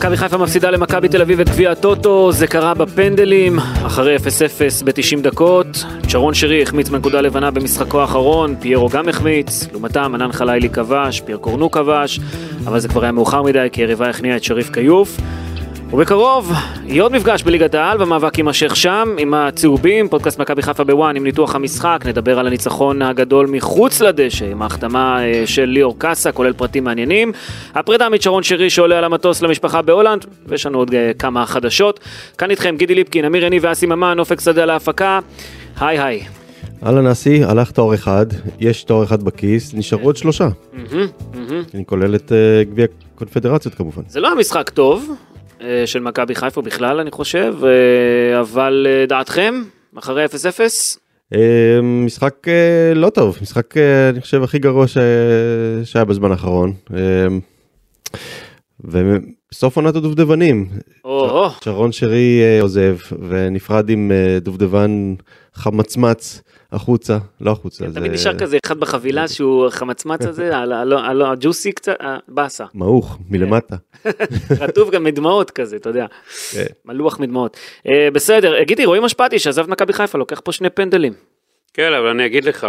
מכבי חיפה מפסידה למכבי תל אביב את גביע הטוטו, זה קרה בפנדלים, אחרי 0-0 ב-90 דקות. שרון שרי החמיץ בנקודה לבנה במשחקו האחרון, פיירו גם החמיץ, לעומתם ענן חלילי כבש, פיר קורנו כבש, אבל זה כבר היה מאוחר מדי כי היריבה הכניעה את שריף כיוף. ובקרוב יהיה עוד מפגש בליגת העל והמאבק יימשך שם עם הצהובים, פודקאסט מכבי חיפה ב ONE עם ניתוח המשחק, נדבר על הניצחון הגדול מחוץ לדשא עם ההחתמה אה, של ליאור קאסה, כולל פרטים מעניינים, הפרידה משרון שרי שעולה על המטוס למשפחה בהולנד, ויש לנו עוד אה, כמה חדשות. כאן איתכם גידי ליפקין, אמיר יניב ואסי ממן, אופק שדה להפקה, היי היי. אהלן אסי, הלך תואר אחד, יש תואר אחד בכיס, נשארו עוד שלושה. אני כולל את אה, גביע קונפדרציות כמובן. זה לא היה משחק טוב של מכבי חיפה בכלל אני חושב, אה, אבל אה, דעתכם, אחרי 0-0? אה, משחק אה, לא טוב, משחק אה, אני חושב הכי גרוע. שהיה בזמן האחרון. אה, ובסוף עונת הדובדבנים, שרון שרי אה, עוזב ונפרד עם אה, דובדבן חמצמץ החוצה, לא החוצה, זה תמיד נשאר כזה אחד בחבילה שהוא חמצמץ הזה, על- הג'וסי קצת, אה, באסה. מעוך מלמטה. רטוב גם מדמעות כזה, אתה יודע, כן. מלוח מדמעות. אה, בסדר, אה, גידי, רועי משפטי שעזב את מכבי חיפה, לוקח פה שני פנדלים. כן, אבל אני אגיד לך,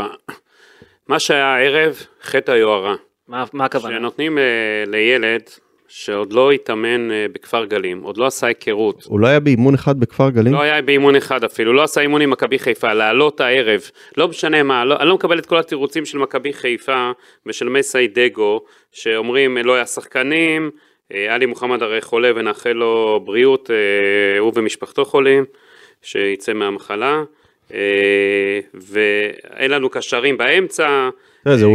מה שהיה הערב, חטא היוהרה. מה מה הכוונה? שנותנים אה, לילד שעוד לא התאמן אה, בכפר גלים, עוד לא עשה היכרות, הוא לא היה באימון אחד בכפר גלים? לא היה באימון אחד אפילו, לא עשה אימון עם מכבי חיפה, לעלות הערב, לא משנה מה, לא, אני לא מקבל את כל התירוצים של מכבי חיפה ושל מסי דגו, שאומרים לא היה שחקנים, אה, עלי מוחמד הרי חולה ונאחל לו בריאות, אה, הוא ומשפחתו חולים, שיצא מהמחלה, ואין לנו קשרים באמצע,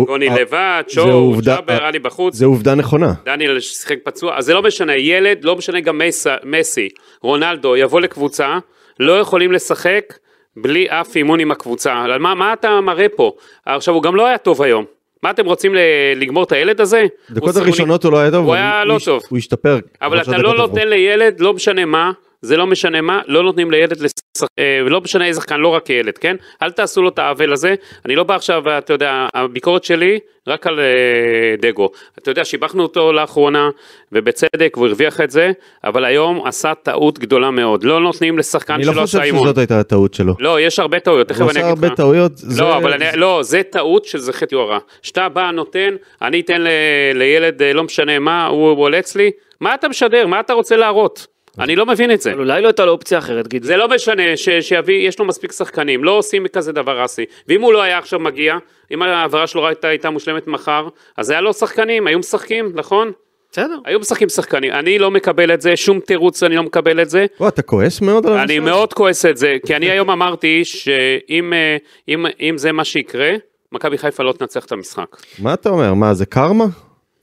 גוני אה, לבד, שואו, ג'אבר, עלי בחוץ, זה עובדה נכונה. דניאל שיחק פצוע, אז זה לא משנה, ילד, לא משנה גם מסי, רונלדו, יבוא לקבוצה, לא יכולים לשחק בלי אף אימון עם הקבוצה. מה, מה אתה מראה פה? עכשיו, הוא גם לא היה טוב היום. מה אתם רוצים לגמור את הילד הזה? הוא דקות הראשונות הוא לא היה טוב, הוא היה הוא לא טוב. הוא השתפר. אבל אתה לא. נותן לילד, לא משנה מה, זה לא משנה מה, לא נותנים לילד לשחק, אה, ולא משנה איזה שחקן, לא רק ילד, כן? אל תעשו לו את העוול הזה. אני לא בא עכשיו, אתה יודע, הביקורת שלי רק על אה, דגו. אתה יודע, שיבחנו אותו לאחרונה, ובצדק, והוא הרוויח את זה, אבל היום עשה טעות גדולה מאוד. לא נותנים לשחקן אני לא שלא חושב עשה אימון. שזאת הייתה הטעות שלו. לא, יש הרבה טעויות, תכף הוא אני עשה אגיד לך. הרבה טעויות. לא, אבל אני, לא, זה טעות שזה חטא יוהרה. שאתה בא, נותן, אני אתן לילד, אה, לא משנה מה, הוא הוא עולה אצלי, מה אתה משדר? מה אתה רוצה להראות? אני לא מבין את זה. אבל אולי לא הייתה לו אופציה אחרת, גידי. זה לא משנה, ש, שיביא, יש לו מספיק שחקנים, לא עושים כזה דבר אסי. ואם הוא לא היה עכשיו מגיע, אם ההעברה שלו הייתה, הייתה מושלמת מחר, אז היה לו שחקנים, היו משחקים, נכון? בסדר. היו משחקים שחקנים. אני לא מקבל את זה, שום תירוץ אני לא מקבל את זה. וואי, אתה כועס מאוד על הנושא? אני? מאוד כועס את זה, כי אני היום אמרתי שאם אה, אם, אם זה מה שיקרה, מכבי חיפה לא תנצח את המשחק. מה אתה אומר? מה, זה קרמה?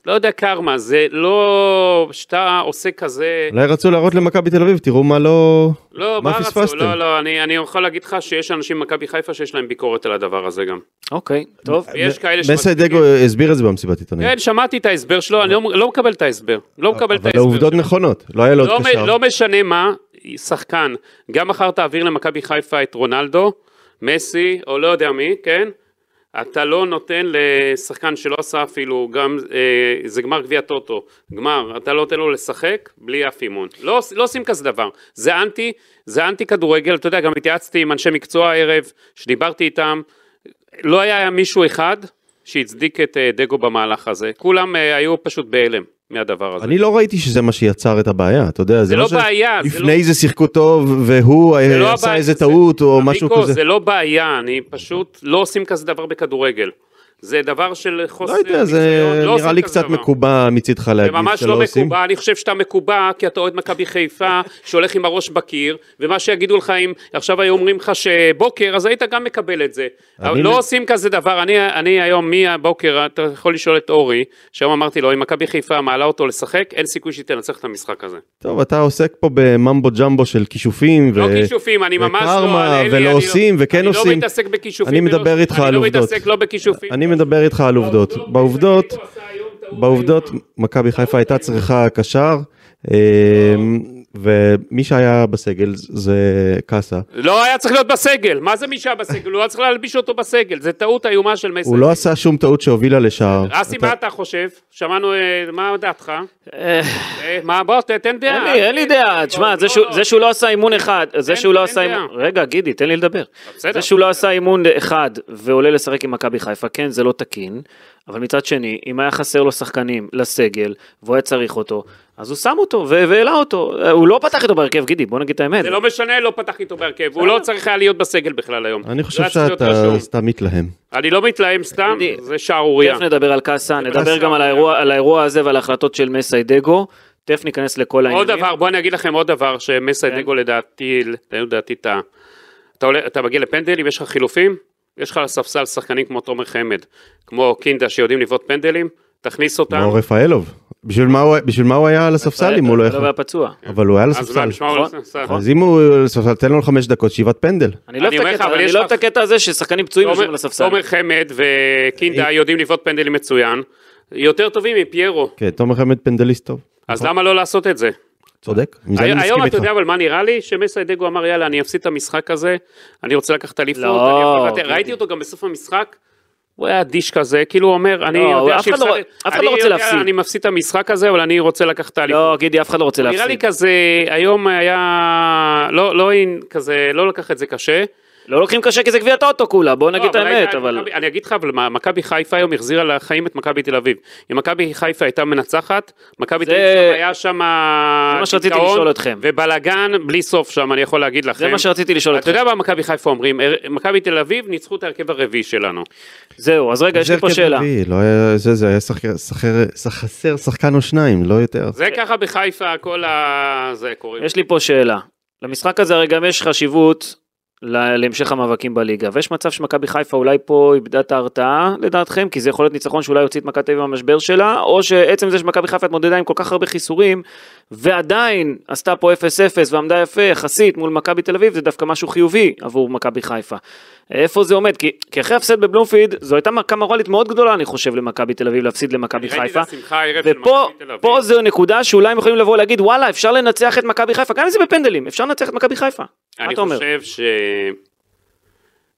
לא יודע קרמה, זה לא... שאתה עושה כזה... אולי רצו להראות למכבי תל אביב, תראו מה לא... לא, מה מה רצו? פספסתם? לא, לא, אני, אני יכול להגיד לך שיש אנשים במכבי חיפה שיש להם ביקורת על הדבר הזה גם. אוקיי, טוב. ויש כאלה מסי דגו הסביר את זה במסיבת עיתונאים. כן, שמעתי את ההסבר שלו, אני לא, לא מקבל את ההסבר. לא מקבל את אבל ההסבר. העובדות שלו. נכונות, לא היה לו לא, עוד מ- קשר. לא משנה מה, שחקן, גם מחר תעביר למכבי חיפה את רונלדו, מסי, או לא יודע מי, כן? אתה לא נותן לשחקן שלא עשה אפילו, גם, אה, זה גמר גביע טוטו, גמר, אתה לא נותן לו לשחק בלי אף אימון. לא, לא עושים כזה דבר. זה אנטי, זה אנטי כדורגל, אתה יודע, גם התייעצתי עם אנשי מקצוע הערב, שדיברתי איתם, לא היה מישהו אחד שהצדיק את אה, דגו במהלך הזה. כולם אה, היו פשוט בהלם מהדבר הזה. אני לא ראיתי שזה מה שיצר את הבעיה, אתה יודע, זה לא לא ש- בעיה, זה לפני לא- זה שיחקו טוב והוא זה לא אה, עשה הבעיה, איזה זה- טעות או משהו כזה. זה לא בעיה, אני פשוט לא עושים כזה דבר בכדורגל. זה דבר של חוסר לא יודע, זה לא נראה עושים לי קצת דבר. מקובע מצידך זה להגיד ממש שלא לא עושים. מקובע, אני חושב שאתה מקובע כי אתה אוהד מכבי חיפה שהולך עם הראש בקיר, ומה שיגידו לך אם עכשיו היו אומרים לך שבוקר, אז היית גם מקבל את זה. אבל אני- לא עושים כזה דבר, אני, אני היום מהבוקר, אתה יכול לשאול את אורי, שהיום אמרתי לו, אם מכבי חיפה מעלה אותו לשחק, אין סיכוי שהיא תנצח את המשחק הזה. טוב, אתה עוסק פה בממבו ג'מבו של כישופים. לא ו- כישופים, אני ממש לא... וקרמה, ולא אני עושים, וכן אני עושים. לא מתעסק בכישופים. אני מדבר איתך על עובדות. אני לא מתעסק לא בכישופים. מדבר איתך על עובדות. בעובדות, הוא עשה היום בעובדות, מכבי חיפה הייתה צריכה קשר, אה, ומי שהיה בסגל זה קאסה. לא היה צריך להיות בסגל, מה זה מי שהיה בסגל? הוא היה צריך להלביש אותו בסגל, זה טעות איומה של מסי. הוא לא עשה שום טעות שהובילה לשער. אסי, מה אתה חושב? שמענו, אה, מה דעתך? מה, בוא, ת- תן דעה. אין לי, אין לי דעה, תשמע, זה שהוא- זה שהוא לא עשה אימון אחד, זה שהוא לא עשה. אימון, רגע, גידי, תן לי לדבר. זה שהוא לא עשה אימון אחד ועולה לשחק עם מכבי חיפה, כן, זה לא תקין, אבל מצד שני, אם היה חסר לו שחקנים לסגל, והוא היה צריך אותו, אז הוא שם אותו והעלה אותו, הוא לא פתח איתו בהרכב, גידי, בוא נגיד את האמת. זה לא משנה, לא פתח איתו בהרכב, הוא לא צריך היה להיות בסגל בכלל היום. אני לא חושב שאתה. סתם מתלהם. אני לא מתלהם סתם, זה שערורייה. תכף נדבר על קאסה, נדבר גם על האירוע- על האירוע הזה ועל ההחלטות של מסיידגו, תכף ניכנס לכל העניינים. עוד דבר, בוא אני אגיד לכם עוד דבר, שמסיידגו כן. לדעתי, לדעתי טעה. אתה מגיע לפנדלים, יש לך חילופים, יש לך על הספסל שחקנים כמו תומר חמד, כמו קינדה שיודעים לבעוט פנדלים, תכניס אותם. כמו רפאלוב. בשביל מה הוא- בשביל מה הוא היה על הספסל אם הוא לא לא? היה פצוע. אבל הוא היה על הספסל. נכון, הספסל. נכון. אז אם הוא על הספסל, תן לו חמש דקות, שאיבת פנדל. אני לא אוהב את הקטע- לא אוהב את הקטע הזה ששחקנים פצועים יושבים על הספסל. תומר חמד וקינדה יודעים לבעוט פנדלים מצוין, יותר טובים מפיירו, כן, תומר חמד פנדליסט טוב. אז למה לא לעשות את זה? צודק, עם זה אני היום מסכים אתה איתך. יודע אבל מה נראה לי? שמסיידגו אמר יאללה אני אפסיד את המשחק הזה, אני רוצה לקחת אליפות, לא, אני יכול לוותר." גידי. ראיתי אותו גם בסוף המשחק, הוא היה אדיש כזה, כאילו הוא אומר, אני לא, יודע אחד לא- אף אחד אני לא רוצה להפסיד. אני מפסיד את המשחק הזה, אבל אני רוצה לקחת את האליפות. לא, גידי, אף אחד לא רוצה נראה לי להפסיד. כזה, היום היה, לא, לא, כזה, לא לקח את זה קשה. לא לוקחים קשה כי זה גביע טוטו כולה, בוא נגיד את לא, אבל האמת, אבל... אני אגיד לך, אבל מה, מכבי חיפה היום החזירה לחיים את מכבי תל אביב. אם מכבי חיפה הייתה מנצחת, מכבי תל אביב היה שם... זה מה שרציתי לשאול אתכם. ובלאגן בלי סוף שם, אני יכול להגיד לכם. זה מה שרציתי לשאול אתה אתכם. יודע מה מכבי חיפה אומרים? מכבי תל אביב ניצחו את ההרכב הרביעי שלנו. זהו, אז רגע, יש לי זה פה הרכב שאלה. רביעי, לא היה זה, זה היה חסר שחקן או שניים, לא יותר. זה ככה בחיפה, כל ה... זה קוראים. יש לי פה שאלה. למשחק הזה הרי גם יש חשיבות להמשך המאבקים בליגה, ויש מצב שמכבי חיפה אולי פה איבדה את ההרתעה לדעתכם, כי זה יכול להיות ניצחון שאולי יוציא את מכבי תל אביב מהמשבר שלה, או שעצם זה שמכבי חיפה התמודדה עם כל כך הרבה חיסורים, ועדיין עשתה פה 0-0 ועמדה יפה יחסית מול מכבי תל אביב, זה דווקא משהו חיובי עבור מכבי חיפה. איפה זה עומד? כי, כי אחרי הפסד בבלומפיד, זו הייתה מכה מורלית מאוד גדולה, אני חושב, למכבי תל אביב להפסיד למכבי חיפה. ופה זו נקודה שאולי הם יכולים לבוא ולהגיד וואלה אפשר לנצח את מכבי חיפה גם אם זה בפנדלים אפשר לנצח את מכבי חיפה. אני? חושב ש...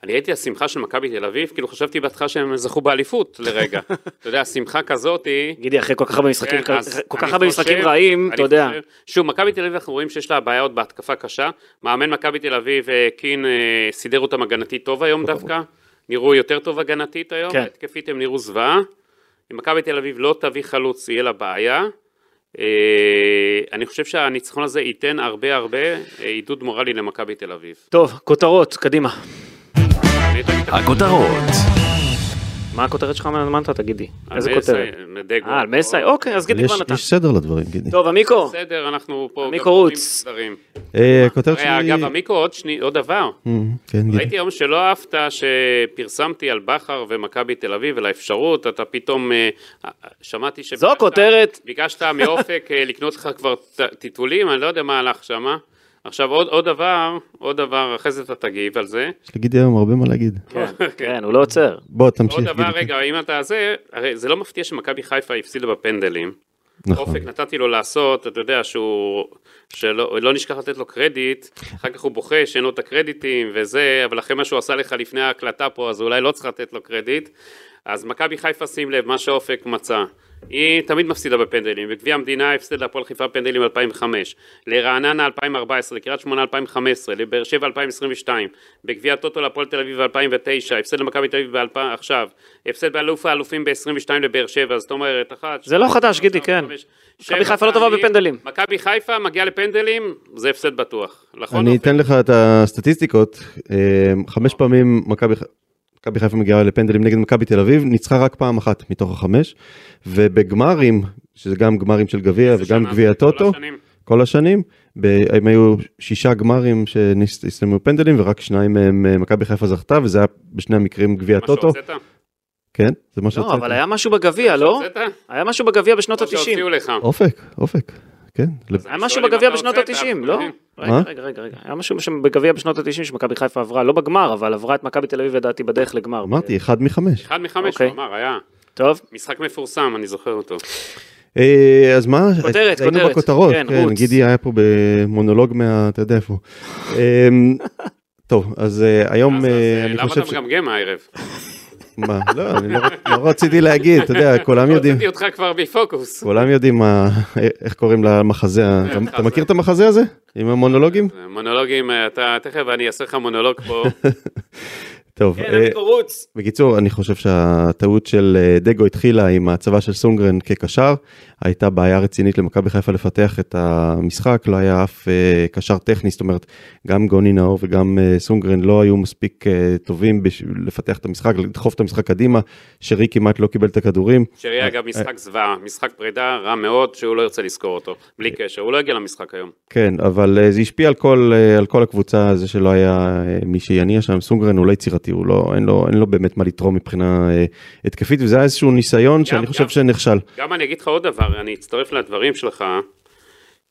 אני ראיתי השמחה של מכבי תל אביב, כאילו חשבתי בהתחלה שהם זכו באליפות לרגע. אתה יודע, שמחה כזאתי... גידי אחרי כל כך הרבה משחקים כן, כל כך הרבה משחקים רעים אתה יודע. שוב, מכבי תל אביב אנחנו רואים שיש לה בעיות בהתקפה קשה. מאמן מכבי תל אביב, אה, קין, אה, סידר אותם הגנתית טוב היום דווקא. נראו יותר טוב הגנתית היום, כן. התקפית הם נראו זוועה. אם מכבי תל אביב לא תביא חלוץ, יהיה לה בעיה. אה, אני חושב שהניצחון הזה ייתן הרבה הרבה אה, עידוד מורלי למכבי תל אביב. טוב כותרות קדימה. הכותרות, מה הכותרת שלך מהמנטרה תגידי. על איזה כותרת? אה על מסי אוקיי אז גידי כבר נתן. יש סדר לדברים, גידי. טוב עמיקו בסדר, אנחנו פה... עמיקו גם עובדים רוץ. אה, הכותרת שלי... אגב, עמיקו, עוד שני- עוד דבר. אה, כן, גידי. ראיתי היום שלא אהבת שפרסמתי על בכר ומכבי תל אביב על האפשרות, אתה פתאום, אה, אה, שמעתי שביקשת... זו הכותרת. ביקשת מאופק לקנות לך כבר טיטולים, אני לא יודע מה הלך שם. עכשיו עוד, עוד דבר, עוד דבר, אחרי זה אתה תגיב על זה. יש לגידי היום הרבה מה להגיד. כן, כן הוא לא עוצר. בוא, תמשיך, עוד. דבר, רגע, אם אתה זה, הרי זה לא מפתיע שמכבי חיפה הפסידה בפנדלים. נכון. אופק נתתי לו לעשות, אתה יודע שהוא, שלא לא נשכח לתת לו קרדיט, אחר כך הוא בוכה שאין לו את הקרדיטים וזה, אבל אחרי מה שהוא עשה לך לפני ההקלטה פה, אז אולי לא צריך לתת לו קרדיט. אז מכבי חיפה, שים לב, מה שאופק מצא. היא תמיד מפסידה בפנדלים, בגביע המדינה הפסד להפועל חיפה פנדלים 2005, לרעננה 2014, לקריית שמונה 2015, לבאר שבע 2022, בגביע הטוטו להפועל תל אביב 2009, הפסד למכבי תל אביב עכשיו, הפסד באלוף האלופים ב-22 לבאר שבע, זאת אומרת, אחת, זה לא חדש, גידי, כן. מכבי חיפה לא טובה. בפנדלים. מכבי חיפה מגיעה לפנדלים, זה הפסד בטוח. נכון? אני? אתן לך את הסטטיסטיקות. אה, חמש פעמים מכבי ח- מכבי חיפה מגיעה לפנדלים נגד מכבי תל אביב, ניצחה רק פעם אחת מתוך החמש, ובגמרים, שזה גם גמרים של גביע וגם גביע טוטו, השנים? כל השנים, ב- הם היו שישה גמרים שהסתיימו פנדלים ורק שניים מהם אה, מכבי חיפה זכתה וזה היה בשני המקרים גביע טוטו, שהוצאת? כן, זה מה לא שהוצאתי. אבל היה משהו בגביע לא? שהוצאת? היה משהו בגביע בשנות או ה-90. שהוציאו לך. אופק, אופק, כן. היה אני משהו בגביע אתה בשנות הוצאת, ה-90, אתה לא? רגע, מה? רגע, רגע, רגע. היה משהו שם בגביע בשנות ה-90 שמכבי חיפה עברה, לא בגמר, אבל עברה את מכבי תל אביב לדעתי בדרך לגמר. אמרתי, אחד מחמש. אחד מחמש, אוקיי. הוא אמר, היה. טוב, משחק מפורסם, אני זוכר אותו. אה, אז מה? כותרת, היינו כותרת. בכותרות, כן, כן. גידי היה פה במונולוג מה... אתה יודע איפה. אמ, טוב, אז אה, היום אז- אה, אז, אני למה חושב אתה ש... מגמגם הערב? מה? לא, אני לא- לא רציתי להגיד, אתה יודע, כולם יודעים. הוצאתי אותך כבר בפוקוס. כולם יודעים איך קוראים למחזה, ה- אתה- אתה מכיר את המחזה הזה? עם המונולוגים? מונולוגים, אה, אתה תכף אני אעשה לך מונולוג פה. טוב, כן, אה, עמיקו רוץ. בקיצור, אני חושב שהטעות של אה, דגו התחילה עם הצבה של סונגרן כקשר. הייתה בעיה רצינית למכבי חיפה לפתח את המשחק, לא היה אף אה, קשר טכני, זאת אומרת, גם גוני נאור וגם אה, סונגרן לא היו מספיק אה, טובים בשביל לפתח את המשחק, לדחוף את המשחק קדימה, שרי כמעט לא קיבל את הכדורים. שרי אגב משחק זוועה, משחק פרידה רע מאוד שהוא לא ירצה לזכור אותו. בלי קשר, הוא לא הגיע למשחק היום. כן, אבל אה, זה השפיע על כל, אה, על כל הקבוצה, זה שלא היה אה, מי שיניע שם, סונגרן הוא לא יצירתי, הוא לא, אין, לו, אין לו באמת מה לתרום מבחינה אה, התקפית, וזה היה איזשהו ניסיון שאני חושב גם- שנכשל. גם אני אגיד לך עוד דבר, אני אצטרף לדברים שלך.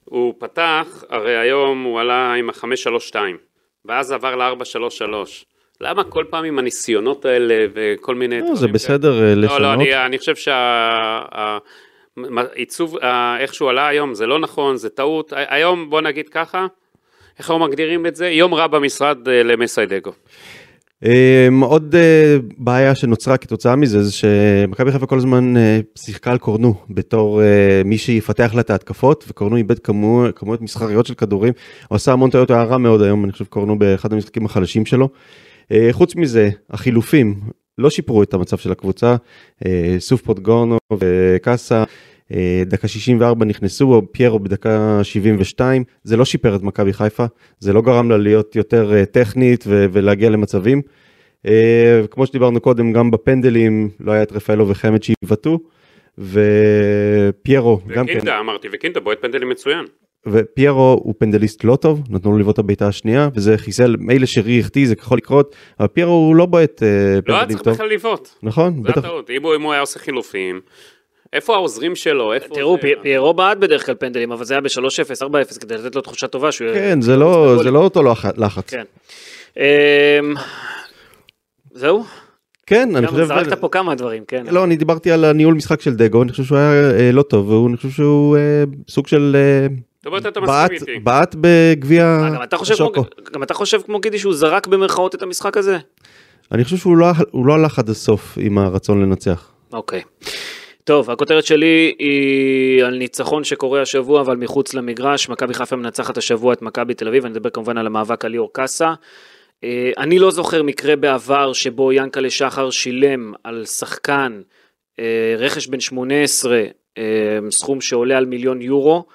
הוא פתח, הרי היום הוא עלה עם ה-532, ואז עבר ל-433. למה כל פעם עם הניסיונות האלה וכל מיני לא, זה בסדר אה, לא, לשנות. לא, אני, אני חושב שהעיצוב, איך שהוא עלה היום זה לא נכון, זה טעות. היום בוא נגיד ככה, איך אנחנו מגדירים את זה? יום רע במשרד אה, למסיידגו. Um, עוד uh, בעיה שנוצרה כתוצאה מזה זה שמכבי חיפה כל הזמן uh, שיחקה על קורנו בתור uh, מי שיפתח לה את ההתקפות וקורנו איבד כמו, כמויות מסחריות של כדורים הוא עשה המון טעויות הוא היה רע מאוד היום אני חושב קורנו באחד המשחקים החלשים שלו. חוץ מזה החילופים לא שיפרו את המצב של הקבוצה סוף פוטגורנו וקאסה. Uh, דקה 64 נכנסו, פיירו בדקה 72, זה לא שיפר את מכבי חיפה, זה לא גרם לה להיות יותר uh, טכנית ו- ולהגיע למצבים. Uh, כמו שדיברנו קודם, גם בפנדלים לא היה את רפאלו וחמד שיבעטו, ופיירו גם כן, וקינדה אמרתי, וקינדה בועט פנדלים מצוין. ופיירו הוא פנדליסט לא טוב, נתנו לו לבעוט את הבעיטה השנייה, וזה חיסל, מילא שרי החטיא, זה יכול לקרות, אבל פיירו הוא לא בועט uh, לא היה פנדלים צריך טוב, בכלל לבעוט. נכון, זה בטח, הטעות. אם הוא היה עושה חילופים, איפה העוזרים שלו? איפה תראו, זה? פי- פיירו בעט בדרך כלל פנדלים, אבל זה היה ב-3-0, 4-0, כדי לתת לו תחושה טובה שהוא... כן, זה לא, זה לא אותו לח- לחץ, כן. אמ, זהו? כן, אני גם חושב, זרקת פה כמה דברים, כן. לא, אני דיברתי על הניהול משחק של דגו, אני חושב שהוא היה אה, לא טוב, ואני חושב שהוא אה, סוג של אה, בעט, בגביע השוקו. גם אתה חושב כמו גידי שהוא זרק במרכאות את המשחק הזה? אני חושב שהוא לא, לא הלך עד הסוף עם הרצון לנצח. אוקיי. טוב, הכותרת שלי היא על ניצחון שקורה השבוע, אבל מחוץ למגרש. מכבי חיפה מנצחת השבוע את מכבי תל אביב, אני מדבר כמובן על המאבק על ליאור קאסה. אה, אני לא זוכר מקרה בעבר שבו ינקלה שחר שילם על שחקן אה, רכש בן 18, אה, סכום שעולה על מיליון יורו.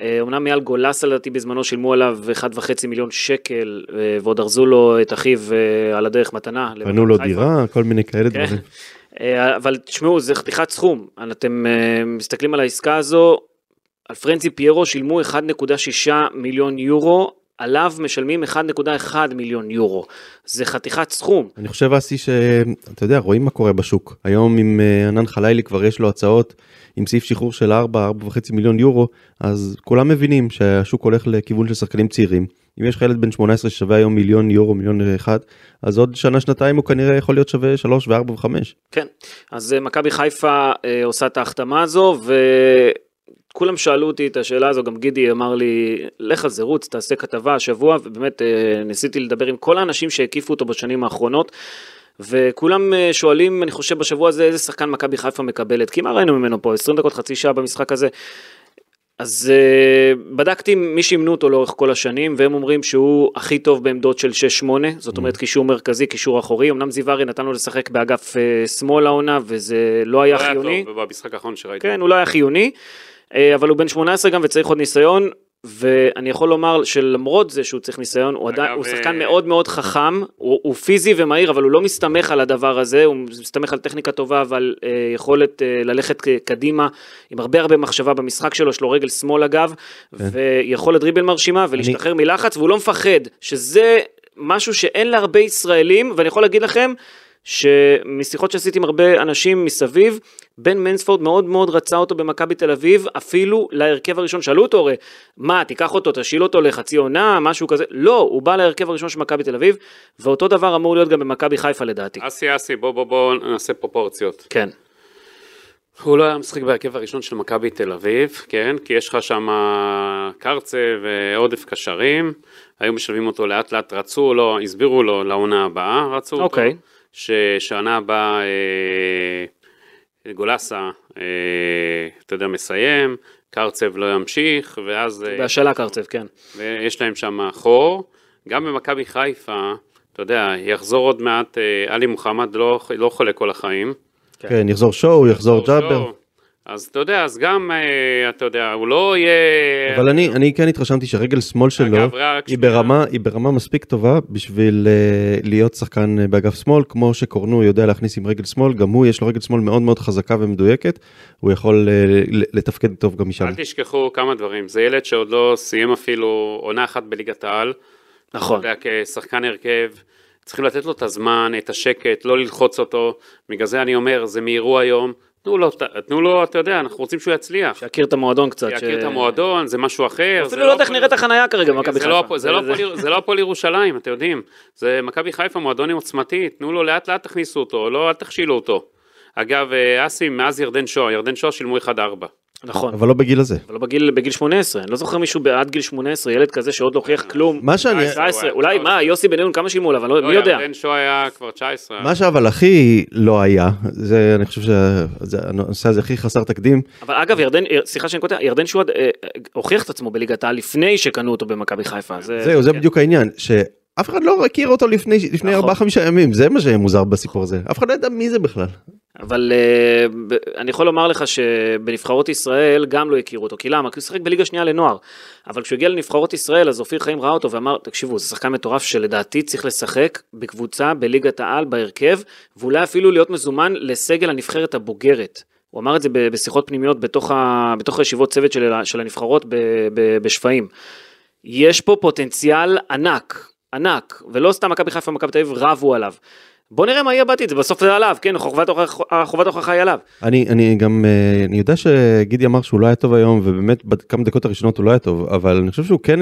אה, אמנם אייל גולסה לדעתי בזמנו שילמו עליו 1.5 מיליון שקל, אה, ועוד ארזו לו את אחיו אה, על הדרך מתנה. בנו לו. דירה, כל מיני כאלה כן. דברים. אה, אבל תשמעו, זה חתיכת סכום. אתם אה, מסתכלים על העסקה הזו, על פרנצי פיירו שילמו 1.6 מיליון יורו, עליו משלמים 1.1 מיליון יורו. זה חתיכת סכום. אני חושב אסי שאתה יודע רואים מה קורה בשוק היום עם אה, ענן חלילי כבר יש לו הצעות עם סעיף שחרור של 4 4.5 מיליון יורו אז כולם מבינים שהשוק הולך לכיוון של שחקנים צעירים אם יש לך ילד בן 18 ששווה היום מיליון יורו מיליון אחד אז עוד שנה שנתיים הוא כנראה יכול להיות שווה 3 ו4 ו5 כן, אז אה, מכבי חיפה אה, עושה את ההחתמה הזו, וכולם שאלו אותי את השאלה הזו, גם גידי אמר לי, לך על זה רוץ, תעשה כתבה השבוע, ובאמת אה, ניסיתי לדבר עם כל האנשים שהקיפו אותו בשנים האחרונות. וכולם אה, שואלים, אני חושב בשבוע הזה, איזה שחקן מכבי חיפה מקבלת, כי מה ראינו ממנו פה, 20 דקות, חצי שעה במשחק הזה. אז uh, בדקתי מי שימנו אותו לאורך כל השנים, והם אומרים שהוא הכי טוב בעמדות של 6-8, זאת אומרת קישור מרכזי, קישור אחורי, אמנם זיווארי נתן לו לשחק באגף uh, שמאל העונה, וזה לא היה לא היה חיוני. טוב במשחק האחרון שראיתי. כן, הוא לא היה חיוני, אבל הוא בן 18 גם וצריך עוד ניסיון, ואני יכול לומר שלמרות זה שהוא צריך ניסיון, הוא, עדיין, הוא אה, שחקן מאוד מאוד חכם, הוא, הוא פיזי ומהיר, אבל הוא לא מסתמך על הדבר הזה, הוא מסתמך על טכניקה טובה, אבל אה, יכולת אה, ללכת קדימה, עם הרבה הרבה מחשבה במשחק שלו, יש לו רגל שמאל אגב, ויכולת דריבל מרשימה ולהשתחרר מלחץ, והוא לא מפחד, שזה משהו שאין להרבה ישראלים, ואני יכול להגיד לכם, שמשיחות שעשיתי עם הרבה אנשים מסביב, בן מנספורד מאוד מאוד רצה אותו במכבי תל אביב, אפילו להרכב הראשון, שאלו אותו הרי, מה, תיקח אותו, תשאיל אותו לחצי עונה, משהו כזה, לא, הוא בא להרכב הראשון של מכבי תל אביב, ואותו דבר אמור להיות גם במכבי חיפה לדעתי. אסי אסי בוא בוא בוא נעשה פרופורציות. כן, הוא לא היה משחק בהרכב הראשון של מכבי תל אביב, כן? כי יש לך שם קרצה ועודף קשרים, היו משלבים אותו לאט לאט, רצו לו, הסבירו לו לעונה הבאה, רצו אותו. ששנה הבאה אה, גולסה, אה, אתה יודע, מסיים, קרצב לא ימשיך, ואז... אה, בהשאלה קרצב, כן. ויש להם שם חור. גם במכבי חיפה, אתה יודע, יחזור עוד מעט, אה, עלי מוחמד לא, לא חולה כל החיים. כן, יחזור שואו, יחזור ג'אבר. אז אתה יודע, אז גם, אה, אתה יודע, הוא לא יהיה... אבל אני, אני כן התרשמתי שרגל שמאל שלו אגב, רק היא. ברמה, היא ברמה מספיק טובה בשביל uh, להיות שחקן uh, באגף שמאל, כמו שקורנו יודע להכניס עם רגל שמאל, גם הוא יש לו רגל שמאל מאוד מאוד חזקה ומדויקת, הוא יכול uh, לתפקד טוב גם משם. אל תשכחו כמה דברים, זה ילד שעוד לא סיים אפילו עונה אחת בליגת העל. נכון. אתה יודע, כשחקן הרכב, צריכים לתת לו את הזמן, את השקט, לא ללחוץ אותו. בגלל זה אני אומר, זה מאירוע היום, תנו לו, תנו לו, אתה יודע, אנחנו רוצים שהוא יצליח. שיכיר את המועדון קצת. שיכיר את המועדון, זה משהו אחר. אפילו לא יודע איך נראית החנייה כרגע במכבי לא חיפה. זה לא הפועל- זה לא הפועל ירושלים, אתם יודעים. זה מכבי חיפה, מועדון עוצמתי, תנו לו לאט לאט תכניסו אותו, לא, אל תכשילו אותו. אגב, אה, אסי, מאז ירדן שואה, ירדן שואה שילמו 1-4. נכון. אבל לא בגיל הזה. אבל לא בגיל, בגיל 18, אני לא זוכר מישהו עד גיל 18, ילד כזה שעוד לא הוכיח כלום. מה שאני, 19, אולי מה, יוסי בניון כמה שילמו לו, אבל לא- לא, מי יודע. ירדן שואה היה כבר 19. מה שאבל הכי לא היה, זה אני חושב שהנושא הזה הכי חסר תקדים, אבל אגב, ירדן, סליחה שאני קוטע, ירדן שועה אה, הוכיח את עצמו בליגת העל לפני שקנו אותו במכבי חיפה. זה- זהו, זה כן. בדיוק העניין, שאף אחד לא הכיר אותו לפני לפני נכון. 4-5 ימים, זה מה שמוזר בסיפור הזה, אף אחד לא ידע מי זה בכלל. אבל ב- אני יכול לומר לך שבנבחרות ישראל גם לא הכירו אותו, כי למה? כי הוא שיחק בליגה שנייה לנוער. אבל כשהוא הגיע לנבחרות ישראל, אז אופיר חיים ראה אותו ואמר, תקשיבו, זה שחקן מטורף שלדעתי צריך לשחק בקבוצה בליגת העל בהרכב, ואולי אפילו להיות מזומן לסגל הנבחרת הבוגרת. הוא אמר את זה בשיחות פנימיות בתוך, ה, בתוך הישיבות צוות של, של הנבחרות ב, ב, בשפיים. יש פה פוטנציאל ענק, ענק, ולא סתם מכבי חיפה ומכבי תל אביב רבו עליו. בוא נראה מה יהיה בעתיד, זה בסוף זה עליו, כן, חובת ההוכחה- היא עליו. אני, אני גם, אה, אני יודע שגידי אמר שהוא לא היה טוב היום, ובאמת בכמה דקות הראשונות הוא לא היה טוב, אבל אני חושב שהוא כן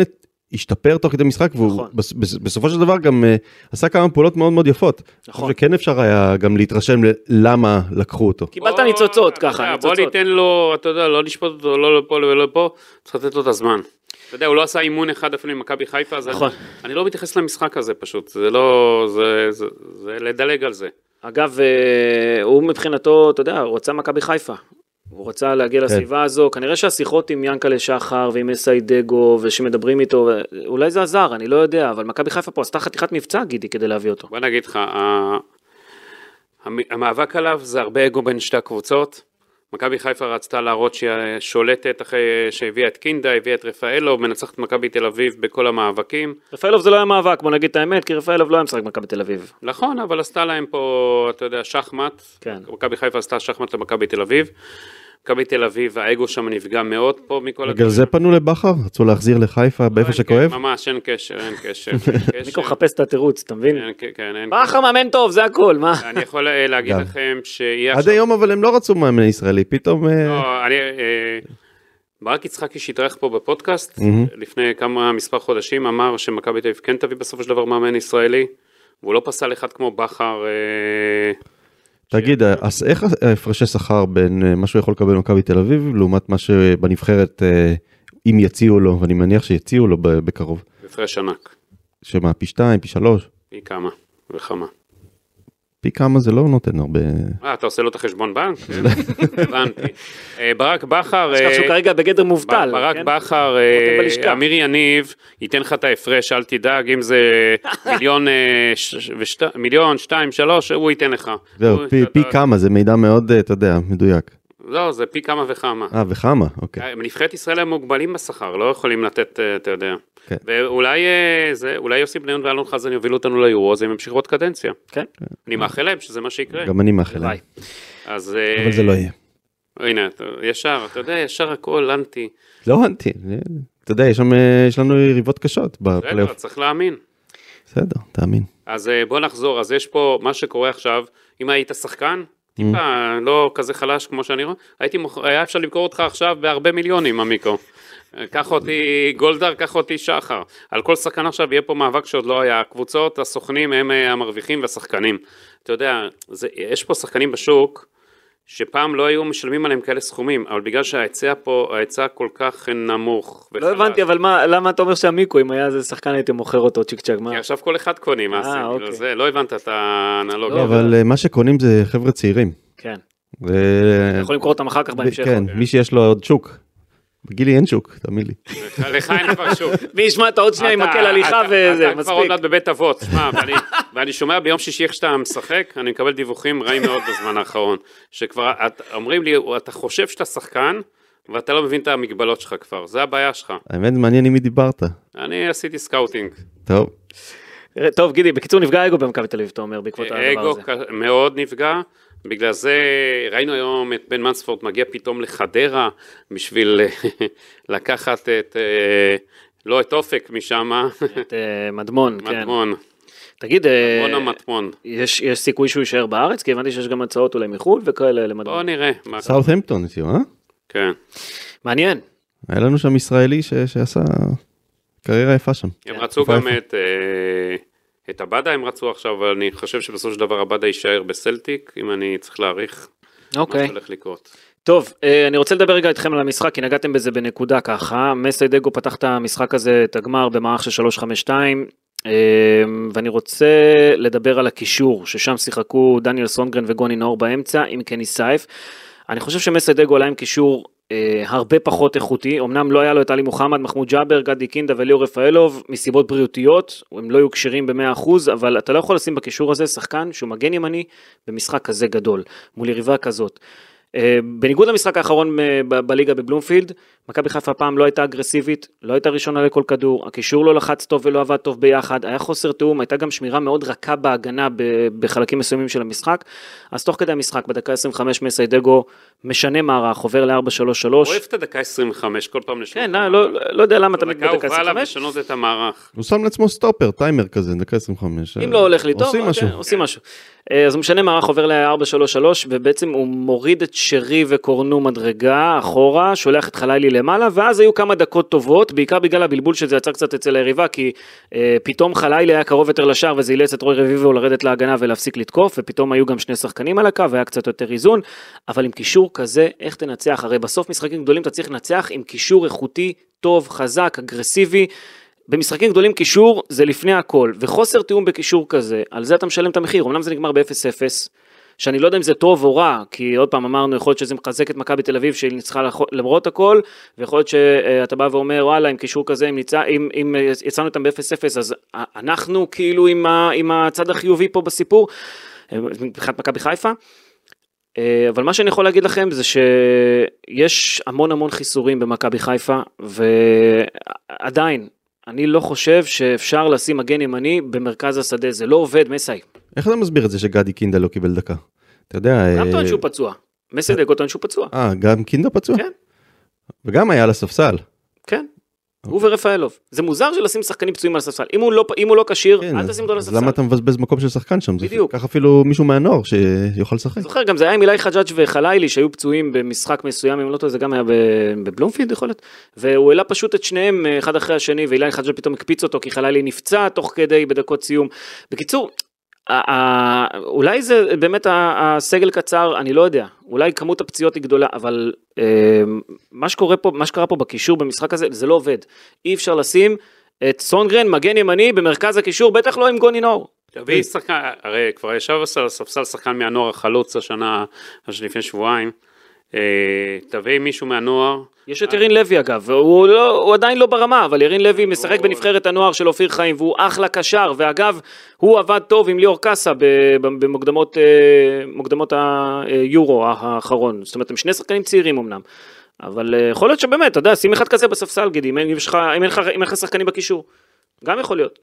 השתפר תוך כדי משחק, והוא נכון. בס, בס, בסופו של דבר גם אה, עשה כמה פעולות מאוד מאוד יפות. אני נכון. חושב שכן אפשר היה גם להתרשם למה לקחו אותו. קיבלת בוא- ניצוצות ככה, יודע, בוא ניצוצות. ניתן לו, אתה יודע, לא לשפוט אותו, לא לפה ולא לפה, צריך לתת לו את הזמן. אתה יודע, הוא לא עשה אימון אחד אפילו עם מכבי חיפה, אז נכון. אני- אני לא מתייחס למשחק הזה פשוט, זה לא, זה- זה זה לדלג על זה. אגב, אה, הוא מבחינתו, אתה יודע, הוא רצה מכבי חיפה. הוא רצה להגיע לסביבה הזו, כנראה שהשיחות עם ינקלה שחר ועם אסיידגו ושמדברים איתו, אולי זה עזר, אני לא יודע, אבל מכבי חיפה פה עשתה חתיכת מבצע, גידי, כדי להביא אותו. בוא נגיד לך, המאבק עליו זה הרבה אגו בין שתי הקבוצות. מכבי חיפה רצתה להראות שהיא שולטת אחרי שהביאה את קינדה, הביאה את רפאלו, מנצחת את מכבי תל אביב בכל המאבקים. רפאלוב זה לא היה מאבק, בוא נגיד את האמת, כי רפאלוב לא היה משחק במכבי תל אביב. נכון, אבל עשתה להם פה, אתה יודע, שחמט. כן. מכבי חיפה עשתה שחמט למכבי תל אביב. מכבי תל אביב, האגו שם נפגע מאוד פה מכל בגלל זה פנו לבכר? רצו להחזיר לחיפה באיפה אין- שכואב? ממש, אין קשר, אין קשר. קשר. מיקו מחפש את התירוץ, אתה מבין? אין- כן, כן, אין בכר מאמן טוב, זה הכל, מה? אני יכול אה, להגיד. לכם שיהיה עד עכשיו... היום אבל הם לא רצו מאמן ישראלי, פתאום... אה, לא, אני... אה, ברק יצחקי שהתארח פה בפודקאסט. לפני כמה מספר חודשים אמר שמכבי תל אביב כן תביא בסופו של דבר מאמן ישראלי והוא לא פסל אחד כמו בכר אה, תגיד, אז איך ההפרשי שכר בין אה, מה שהוא יכול לקבל במכבי תל אביב לעומת מה שבנבחרת, אה, אם יציעו לו, ואני מניח שיציעו לו בקרוב, הפרש ענק, שמה, פי שתיים, פי שלוש, פי כמה וכמה. פי כמה זה לא נותן הרבה... אה, אתה עושה לו את החשבון בנק? כן, הבנתי. אה, ברק בכר... עכשיו שהוא אה, כרגע בגדר מובטל. ברק כן? בכר, אה. אמיר יניב, ייתן לך את ההפרש, אל תדאג, אם זה מיליון, שתיים, שלוש, הוא ייתן לך. זהו, פי- כמה, זה מידע מאוד, אתה יודע, מדויק. לא, זה פי כמה וכמה. אה, וכמה, אוקיי. אה, נבחרת ישראל הם מוגבלים בשכר, לא יכולים לתת, אה, אתה יודע. כן. ואולי אה, זה, אולי יוסי בניון ואלון חזן יובילו אותנו ליורו, אז הם ימשיכו עוד קדנציה. כן. אני מאחל להם שזה מה שיקרה. גם אני מאחל להם. אז... אבל זה לא יהיה. הנה, ישר, אתה יודע, ישר הכל אנטי. לא אנטי, אתה יודע, יש שם, יש לנו יריבות קשות בסדר, בפלייאוף. צריך להאמין. בסדר, תאמין. אז בוא נחזור, אז יש פה מה שקורה עכשיו, אם היית שחקן, טיפה לא כזה חלש כמו שאני רואה, הייתי מוכ... היה אפשר למכור אותך עכשיו בהרבה מיליונים, עמיקו. אה, קח אותי גולדהר, קח אותי שחר. על כל שחקן עכשיו יהיה פה מאבק שעוד לא היה. הקבוצות, הסוכנים הם אה, המרוויחים והשחקנים. אתה יודע, זה, יש פה שחקנים בשוק שפעם לא היו משלמים עליהם כאלה סכומים, אבל בגלל שההיצע פה, ההיצע כל כך נמוך. לא וחלש. הבנתי, אבל מה, למה אתה אומר שהמיקו, אם היה איזה שחקן הייתם מוכר אותו צ'יק צ'אק, מה? כי עכשיו כל אחד קונים, מה אה, זה, כאילו אוקיי. זה, לא הבנת את האנלוגיה. לא, אבל אה, מה שקונים זה חבר'ה צעירים. כן. ו- אתה יכול למכור אותם אחר כך בהמשך. כן, מי שיש לו עוד שוק. בגילי אין שוק, תאמין לי. לך אין כבר שוק. מי ישמע אתה עוד שנייה עם מקל הליכה וזה, אתה כבר עוד מספיק. מעט בבית אבות, שמע, ואני- ואני שומע ביום שישי איך שאתה משחק, אני מקבל דיווחים רעים מאוד בזמן האחרון, שכבר אומרים לי, אתה חושב שאתה שחקן, ואתה לא מבין את המגבלות שלך כבר, זה הבעיה שלך. האמת, מעניין עם מי דיברת. אני עשיתי scouting. טוב, טוב, גידי, בקיצור נפגע האגו במכבי תל אביב, אתה אומר, בעקבות הדבר אגו הזה. ק- מאוד נפגע, בגלל זה ראינו היום את בן מנספורד מגיע פתאום לחדרה בשביל לקחת את, אה, לא את אופק משם, את אה, מדמון, כן. מטמון, תגיד, אה, מדמון המדמון. יש יש סיכוי שהוא יישאר בארץ? כי הבנתי שיש גם הצעות אולי מחו"ל וכאלה למדמון. נראה. מה- סאות'המפטון הציעו, אה? כן. מעניין. היה לנו שם ישראלי ש- שעשה קריירה יפה שם. הם. רצו גם יפה. את, אה, את עבדה הם רצו עכשיו, אבל אני חושב שבסופו של דבר עבדה יישאר בסלטיק, אם אני צריך להעריך מה אוקיי. שהולך לקרות. טוב, אה, אני רוצה לדבר רגע איתכם על המשחק, כי נגעתם בזה בנקודה ככה. מסיידגו פתח את המשחק הזה, את הגמר, במערך של 352, אה, ואני רוצה לדבר על הקישור, ששם שיחקו דניאל סונגרן וגוני נאור באמצע, עם קני סייף. אני חושב שמסיידגו עלה עם קישור אה, הרבה פחות איכותי, אמנם לא היה לו את עלי מוחמד, מחמוד ג'אבר, גדי קינדה וליאור רפאלוב, מסיבות בריאותיות, הם לא היו כשירים ב-100%, אבל אתה לא יכול לשים בקישור הזה שחקן שהוא מגן ימני במשחק כזה גדול, מול יריבה כזאת. אה, בניגוד למשחק האחרון אה, בליגה בבלומפילד, מכבי חיפה הפעם לא הייתה אגרסיבית, לא הייתה ראשונה לכל כדור, הקישור לא לחץ טוב ולא עבד טוב ביחד, היה חוסר תיאום, הייתה גם שמירה מאוד רכה בהגנה בחלקים מסוימים של המשחק, אז תוך כדי המשחק, בדקה 25 מסיידגו משנה מערך, עובר ל-4-3-3. אוהב את הדקה 25, כל פעם לשנות. כן, לא, לא, לא יודע למה תמיד בדקה בדקה הובא עליו 25. לשנות את המערך. הוא שם לעצמו סטופר, טיימר כזה, דקה 25. אם לא הולך לי טוב, עושים אוקיי, משהו. עושים משהו. אה, אז הוא משנה מערך, עובר ל-4-3-3, ובעצם הוא מוריד את שרי וקורנו מדרגה אחורה, שולח את חלילי למעלה, ואז היו כמה דקות טובות, בעיקר בגלל הבלבול שזה יצר קצת אצל היריבה, כי אה, פתאום חלילי היה קרוב יותר לשער, וזה אילץ את רוי רביבו לרדת להגנה ולהפסיק לתקוף, ופתאום היו גם שני שחקנים על הקו, והיה קצת יותר איזון, אבל עם קישור כזה, איך תנצח? הרי בסוף משחקים גדולים אתה צריך לנצח עם קישור איכותי, טוב, חזק, אגרסיבי. במשחקים גדולים קישור זה לפני הכל, וחוסר תיאום בקישור כזה, על זה אתה משלם את המחיר, אמנם זה נגמר ב-0-0, שאני לא יודע אם זה טוב או רע, כי עוד פעם אמרנו, יכול להיות שזה מחזק את מכבי תל אביב שהיא ניצחה למרות הכל, ויכול להיות שאתה בא ואומר, וואלה, עם קישור כזה, אם, ניצא, אם, אם אה, יצאנו איתם ב-0-0, אז אנחנו כאילו עם, ה, עם הצד החיובי פה בסיפור, אה, מבחינת מכבי חיפה. אה, אבל מה שאני יכול להגיד לכם זה שיש המון המון חיסורים במכבי חיפה, ועדיין, אני לא חושב שאפשר לשים מגן ימני במרכז השדה, זה לא עובד, מסי. איך אתה מסביר את זה שגדי קינדה לא קיבל דקה? אתה יודע... גם אה, טוען שהוא פצוע. מסיידגו טוען שהוא פצוע. אה, גם קינדה פצוע? כן. וגם היה על הספסל. כן. הוא ורפאלוב. זה מוזר שלשים שחקנים פצועים על הספסל. אם הוא לא- לא כשיר, כן, אל תשים אותו על הספסל. למה אתה מבזבז מקום של שחקן שם? בדיוק. קח אפילו מישהו מהנוער שיוכל לשחק. זוכר, גם זה היה עם אילי חג'אג' וחלילי שהיו פצועים במשחק מסוים, אם לא טועה, זה גם היה בבלומפילד יכול להיות, והוא העלה פשוט את שניהם אה, אחד אחרי השני, ואילי חג'אג' פתאום הקפיץ אותו כי חלילי נפצע תוך כדי בדקות סיום. בקיצור, אולי זה באמת הסגל קצר, אני לא יודע, אולי כמות הפציעות היא גדולה, אבל אה, מה שקורה פה, מה שקרה פה בקישור במשחק הזה, זה לא עובד. אי אפשר לשים את סונגרן, מגן ימני, במרכז הקישור, בטח לא עם גוני נאור. תביא שחקן, הרי כבר ישב על הספסל שחקן מהנוער החלוץ השנה, לפני שבועיים. אה, תביא מישהו מהנוער. יש את ירין לוי אגב, והוא לא, הוא עדיין לא ברמה, אבל ירין לוי משחק בנבחרת הנוער של אופיר חיים, והוא אחלה קשר, ואגב, הוא עבד טוב עם ליאור קאסה במוקדמות אה, היורו האחרון, זאת אומרת, הם שני שחקנים צעירים אמנם, אבל אה, יכול להיות שבאמת, אתה יודע, שים אחד כזה בספסל, גידי, אם אין לך שחקנים בקישור, גם יכול להיות.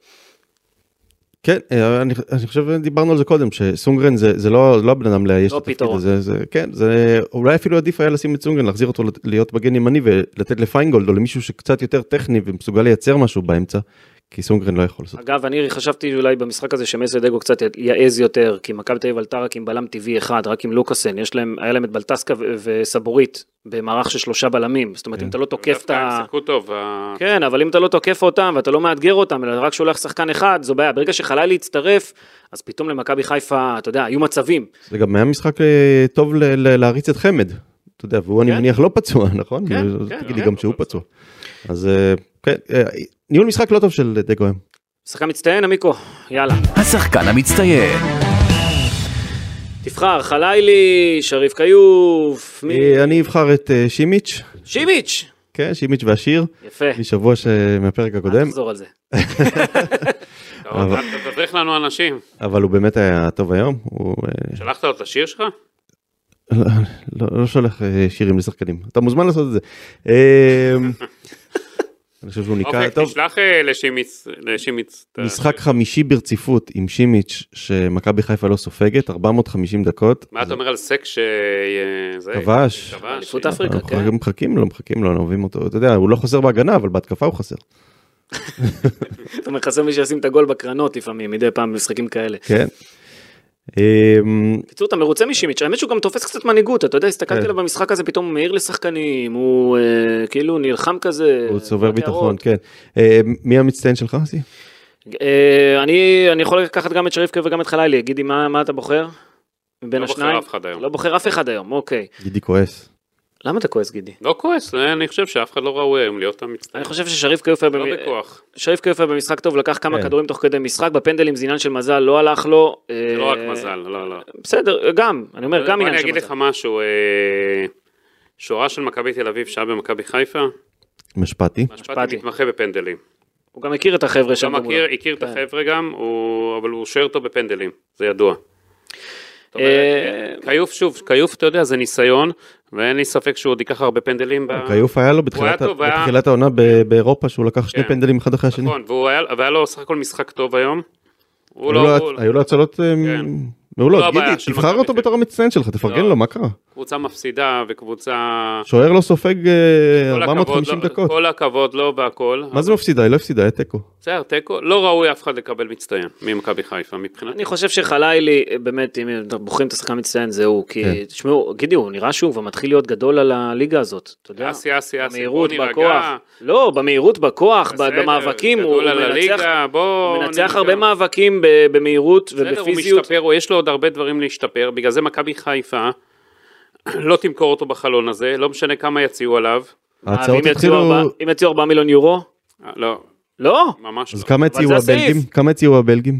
כן, אה, אני, אני חושב דיברנו על זה קודם, שסונגרן זה, זה לא, לא הבן אדם לאייש לא את התפקיד. הזה, זה, כן, זה אולי אפילו עדיף היה לשים את סונגרן, להחזיר אותו להיות מגן ימני ולתת לפיינגולד או למישהו שקצת יותר טכני ומסוגל לייצר משהו באמצע, כי סונגרן לא יכול לעשות. אגב, אני חשבתי אולי במשחק הזה שמסיידגו קצת יעז יותר, כי מכבי תל אביב עלתה רק עם בלם טבעי אחד, רק עם לוקאסן, יש להם, היה להם את בלטסקה וסבורית במערך של שלושה בלמים, זאת אומרת, אם אתה לא תוקף את הם ה... שיחקו טוב. ה- כן, אבל אם אתה לא תוקף אותם ואתה לא מאתגר אותם, אלא רק שולח שחקן אחד, זו בעיה. ברגע שחלילי יצטרף, אז פתאום למכבי חיפה, אתה יודע, היו מצבים. זה גם היה משחק אה, טוב ל- ל- להריץ את חמד. אתה יודע, והוא אני כן. מניח לא פצוע, נכון? כן, כן, תגיד לי כן, גם שהוא פצוע. אז אה, כן, אה, ניהול משחק לא טוב של דגו היום. שחקן מצטיין, עמיקו, יאללה. השחקן המצטיין. תבחר, חלילי, שריף כיוף, מי? אה, אני אבחר את אה, שימיץ', שימיץ'. כן, שימיץ' והשיר, יפה, משבוע ש- מהפרק אל הקודם, תחזור על זה. אתה תדריך לנו אנשים. אבל הוא באמת היה טוב היום. הוא אה, שלחת לו את השיר שלך? לא, לא, לא שולח שירים לשחקנים. אתה מוזמן לעשות את זה. אה, אני חושב שהוא ניקה, אוקיי, טוב, תשלח אה, לשימיץ. לשימיץ. משחק חמישי ברציפות עם שימיץ' שמכבי חיפה לא סופגת, 450 דקות. מה אתה אומר על סק ש... זה- כבש. כבש. אליפות אפריקה, אנחנו כן. מחכים לו, מחכים לו, אוהבים אותו, אתה יודע, הוא לא חסר בהגנה, אבל בהתקפה הוא חסר. זאת אומרת, חסר מי שישים את הגול בקרנות לפעמים, מדי פעם במשחקים כאלה. כן. אמ, בקיצור, אתה מרוצה משימיץ', האמת שהוא גם תופס קצת מנהיגות, אתה יודע, הסתכלתי כן. עליו במשחק הזה, פתאום הוא מעיר לשחקנים, הוא אה, כאילו נלחם כזה. הוא צובר ביטחון. כן. אה, מי המצטיין שלך, אסי? אה, אני אני יכול לקחת גם את שריפקה וגם את חלילי, גידי, מה מה אתה בוחר? מבין לא בוחר השניים? אף אחד היום. לא בוחר אף אחד היום, אוקיי. גידי כועס. למה אתה כועס, גידי? לא כועס, אני חושב שאף אחד לא ראוי היום להיות המצטיין. אני חושב ששריף כיוף היה לא במ- בכוח. שריף כיוף היה במשחק טוב, לקח כמה כן. כדורים תוך כדי משחק, בפנדלים זה עניין של מזל, לא הלך לו. זה לא רק מזל, לא, לא. בסדר, גם, אני אומר, גם עניין אני של אגיד מזל. לך משהו, אה, שורה של מכבי תל אביב שהיה במכבי חיפה, משפטי. משפטי מתמחה בפנדלים. הוא גם מכיר את החבר'ה שם. הוא מכיר, במולו. הכיר את כן. החבר'ה גם, הוא- אבל הוא שוער טוב בפנדלים, זה ידוע. אה, כיוף שוב, כיוף אתה יודע זה ניסיון, ואין לי ספק שהוא עוד ייקח הרבה פנדלים. כיוף היה לו בתחילת העונה באירופה, שהוא לקח שני כן. פנדלים אחד אחרי השני. נכון, והיה לו סך הכל משחק טוב היום. היו לא, לו- היו לו הצלות אה, כן. מעולות. לא הבעיה גידי, תבחר אותו בתור המצטיין שלך, תפרגן לא. לו, מה קרה? קבוצה מפסידה וקבוצה... שוער לא סופג אה, כל הכבוד 450 לו- דקות. כל הכבוד לו והכל. מה זה מפסידה? היא לא הפסידה, היה תיקו. בסדר, תיקו, לא ראוי אף אחד לקבל מצטיין ממכבי חיפה מבחינת... אני חושב שחלילי, באמת, אם בוחרים את השחקן המצטיין, זה הוא. כי, כן. תשמעו, גידי, הוא נראה שהוא כבר מתחיל להיות גדול על הליגה הזאת. אתה יודע? אסי, אסי, אסי, במהירות, בוא נירגע. בכוח. לא, במהירות, בכוח, במאבקים, הוא מנצח. הרבה מאבקים במהירות ובפיזיות. עוד הרבה דברים להשתפר, בגלל זה מכבי חיפה לא תמכור אותו בחלון הזה, לא משנה כמה יציעו עליו. ההצעות אה, התחילו... אם יציעו 4 מיליון יורו? אה, לא, לא. ממש אז לא. כמה אבל הציעו. הבלגים? כמה הציעו הבלגים?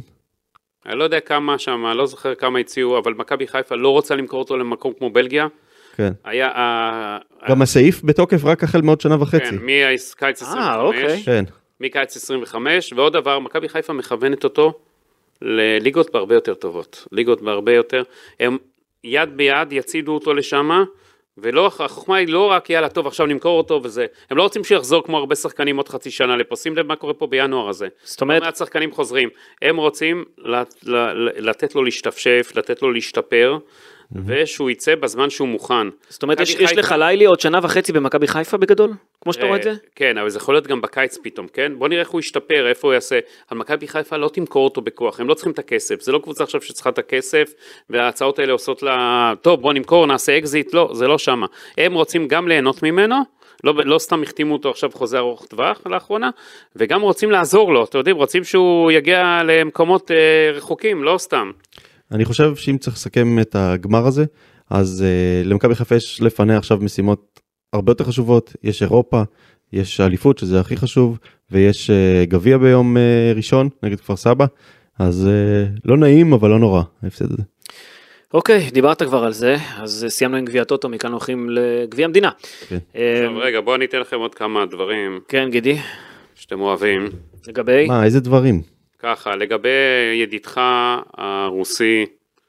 אני לא יודע כמה שם, אני לא זוכר כמה הציעו, אבל מכבי חיפה לא רוצה למכור אותו למקום כמו בלגיה. כן. היה... אה, גם הסעיף בתוקף רק החל מעוד שנה וחצי. כן, מקיץ אה, אוקיי. 25, כן. מקיץ 25, ועוד דבר, מכבי חיפה מכוונת אותו לליגות בהרבה יותר טובות. ליגות בהרבה יותר, הם יד ביד יצעידו אותו לשם, ולא, החוכמה היא לא רק יאללה טוב עכשיו נמכור אותו וזה, הם לא רוצים שיחזור כמו הרבה שחקנים עוד חצי שנה לפה, שים לב מה קורה פה בינואר הזה. זאת אומרת, לא מעט שחקנים חוזרים, הם רוצים לת, לתת לו להשתפשף, לתת לו להשתפר, ושהוא יצא בזמן שהוא מוכן. זאת אומרת, יש מכבי יש חיפה- לחלילי עוד שנה וחצי במכבי חיפה בגדול? כמו שאתה רואה את זה? אה, כן, אבל זה יכול להיות גם בקיץ פתאום, כן? בוא נראה איך הוא ישתפר, איפה הוא יעשה. אבל מכבי חיפה לא תמכור אותו בכוח, הם לא צריכים את הכסף. זה לא קבוצה עכשיו שצריכה את הכסף, וההצעות האלה עושות לה, טוב, בוא נמכור, נעשה אקזיט, לא, זה לא שמה. הם רוצים גם ליהנות ממנו, לא, לא סתם החתימו אותו עכשיו חוזה ארוך טווח לאחרונה, וגם רוצים לעזור לו, אתם יודעים, רוצים שהוא יגיע למקומות אה, רחוקים, לא סתם. אני חושב שאם צריך לסכם את הגמר הזה, אז uh, למכבי חיפה יש לפניה עכשיו משימות הרבה יותר חשובות, יש אירופה, יש אליפות שזה הכי חשוב, ויש uh, גביע ביום uh, ראשון נגד כפר סבא, אז uh, לא נעים אבל לא נורא, ההפסד הזה. אוקיי, דיברת כבר על זה, אז אה, סיימנו עם גביע טוטו, מכאן הולכים לגביע המדינה. כן. אה, עכשיו, רגע, בואו אני אתן לכם עוד כמה דברים כן, גידי, שאתם אוהבים. לגבי? מה, איזה דברים? ככה, לגבי ידידך הרוסי,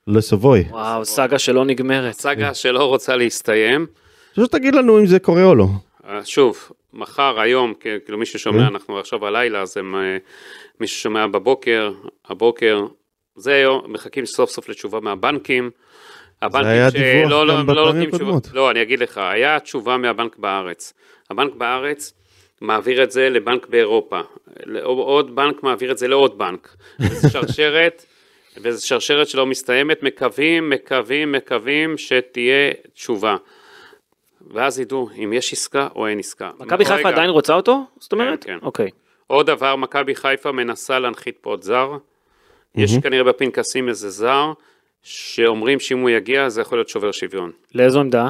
לסבוי. וואו, סאגה שלא נגמרת. סאגה שלא רוצה להסתיים. פשוט תגיד לנו אם זה קורה או לא. אה, שוב, מחר, היום, כאילו מי ששומע, כן. אנחנו עכשיו הלילה, אז הם, אה, מי ששומע בבוקר, הבוקר, זה היום, מחכים סוף סוף לתשובה מהבנקים. הבנקים היה דיווח שלא- לא- גם לא בפעמים תשובות. הקודמות. לא, אני אגיד לך, היה תשובה מהבנק בארץ. הבנק בארץ מעביר את זה לבנק באירופה, עוד בנק מעביר את זה לעוד בנק, זו שרשרת, וזו שרשרת שלא מסתיימת, מקווים, מקווים, מקווים שתהיה תשובה. ואז ידעו אם יש עסקה או אין עסקה. מכבי חיפה עדיין רוצה אותו? זאת אומרת? כן. אוקיי. עוד דבר, מכבי חיפה מנסה להנחית פה עוד זר. יש כנראה בפנקסים איזה זר, שאומרים שאם הוא יגיע זה יכול להיות שובר שוויון. לאיזו עמדה?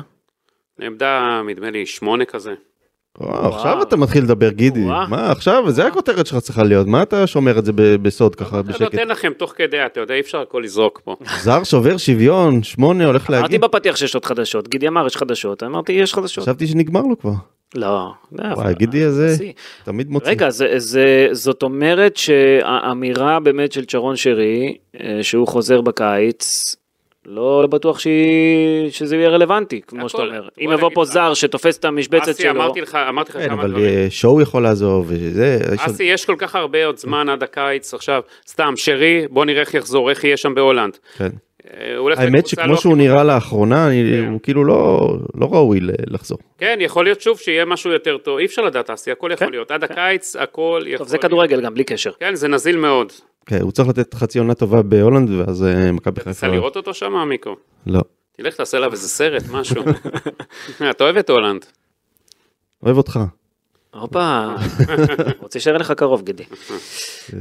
עמדה, נדמה לי, שמונה כזה. עכשיו אתה מתחיל לדבר גידי. מה עכשיו, זה הכותרת שלך צריכה להיות, מה אתה שומר את זה בסוד ככה אני בשקט? נותן לכם תוך כדי, אתה יודע, אי אפשר הכל לזרוק פה. זר שובר שוויון, שמונה הולך אמרתי להגיד, בפתיח שיש עוד חדשות, גידי אמר יש חדשות, אמרתי יש חדשות. חשבתי שנגמר לו כבר, לא. זה וואי גידי הזה שיא. תמיד מוציא. רגע, זה, זה, זאת אומרת שהאמירה באמת של צ'רון שרי, אה, שהוא חוזר בקיץ, לא, לא בטוח שהיא, שזה יהיה רלוונטי, כמו הכל- שאתה אומר. אם יבוא פה לך. זר שתופס את המשבצת אסי, שלו, אמרתי לך, אמרתי לך כן, כמה אבל דברים. אה, שואו יכול לעזוב, וזה, יש עוד- אסי, יש כל כך הרבה עוד זמן עד הקיץ, עכשיו, סתם, שרי, בוא נראה איך יחזור, איך יהיה שם בהולנד. כן. אה, האמת שכמו לא שהוא הכי- נראה לאחרונה, אני- כן. הוא כאילו לא לא ראוי לחזור. כן, יכול להיות שוב שיהיה משהו יותר טוב, אי אפשר לדעת, אסי, הכל יכול כן, להיות. עד הקיץ, הכל יכול להיות. טוב, זה כדורגל גם, בלי קשר. כן, זה נזיל מאוד. כן, הוא צריך לתת חצי עונה טובה בהולנד, ואז אה, מכבי חיפה... רוצה לראות אותו שם, מיקו? לא. תלך תעשה עליו איזה סרט, משהו. אתה אוהב את הולנד. אוהב אותך. הופה, רוצה להישאר לך קרוב, גידי.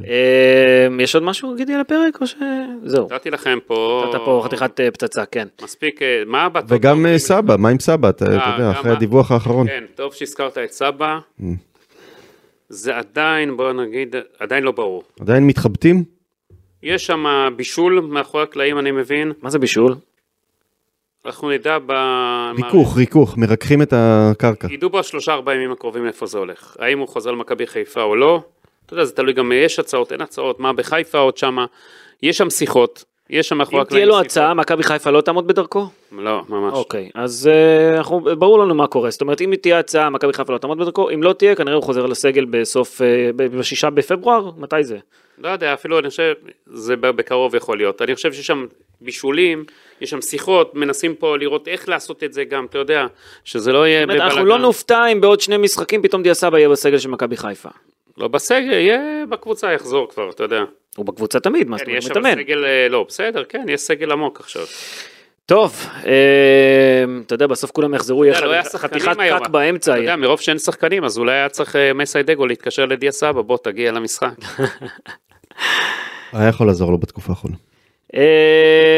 אה, יש עוד משהו, גידי, על הפרק, או ש... זהו. נתתי לכם פה... נתת פה חתיכת אה, פצצה, כן. מספיק, מה בטוטו? וגם סבא, מה עם סבא? אתה אתה יודע, אחרי? הדיווח האחרון. כן, טוב שהזכרת את סבא. זה עדיין, בוא נגיד, עדיין לא ברור. עדיין מתחבטים? יש שם בישול מאחורי הקלעים, אני מבין. מה זה בישול? אנחנו נדע ב... ריכוך, ריכוך, מרככים את הקרקע. ידעו בשלושה ארבעה ימים הקרובים לאיפה זה הולך. האם הוא חוזר למכבי חיפה או לא. אתה יודע, זה תלוי גם, יש הצעות, אין הצעות, מה בחיפה עוד שמה. יש שם שיחות, יש שם מאחורי אם הקלעים תהיה לו. הצעה, מכבי חיפה לא תעמוד בדרכו? לא, ממש. אוקיי, אז אה, אנחנו- ברור לנו מה קורה. זאת אומרת, אם תהיה הצעה, מכבי חיפה לא תעמוד בדרכו, אם לא תהיה, כנראה הוא חוזר לסגל בסוף, אה, בשישה בפברואר? מתי זה? לא יודע, אפילו אני חושב, זה בקרוב יכול להיות. אני חושב שיש שם בישולים, יש שם שיחות, מנסים פה לראות איך לעשות את זה גם, אתה יודע, שזה לא יהיה אומרת, אנחנו בבלאגן. לא נופתע אם בעוד שני משחקים פתאום דיה סבא יהיה בסגל של מכבי חיפה. לא בסגל, יהיה בקבוצה, יחזור כבר, אתה יודע. הוא בקבוצה תמיד, מה זאת כן, אומרת, יש שם מתאמן. סגל, אה, לא, בסדר, כן, יש סגל עמוק עכשיו. טוב, אה, אתה יודע, בסוף כולם יחזרו, יהיה לא חתיכת. קאט באמצע. אתה יודע, מרוב שאין שחקנים, אז אולי היה צריך אה, מסיידגו להתקשר לדיה סבא, בוא תגיע למשחק. היה יכול לעזור לו בתקופה האחרונה.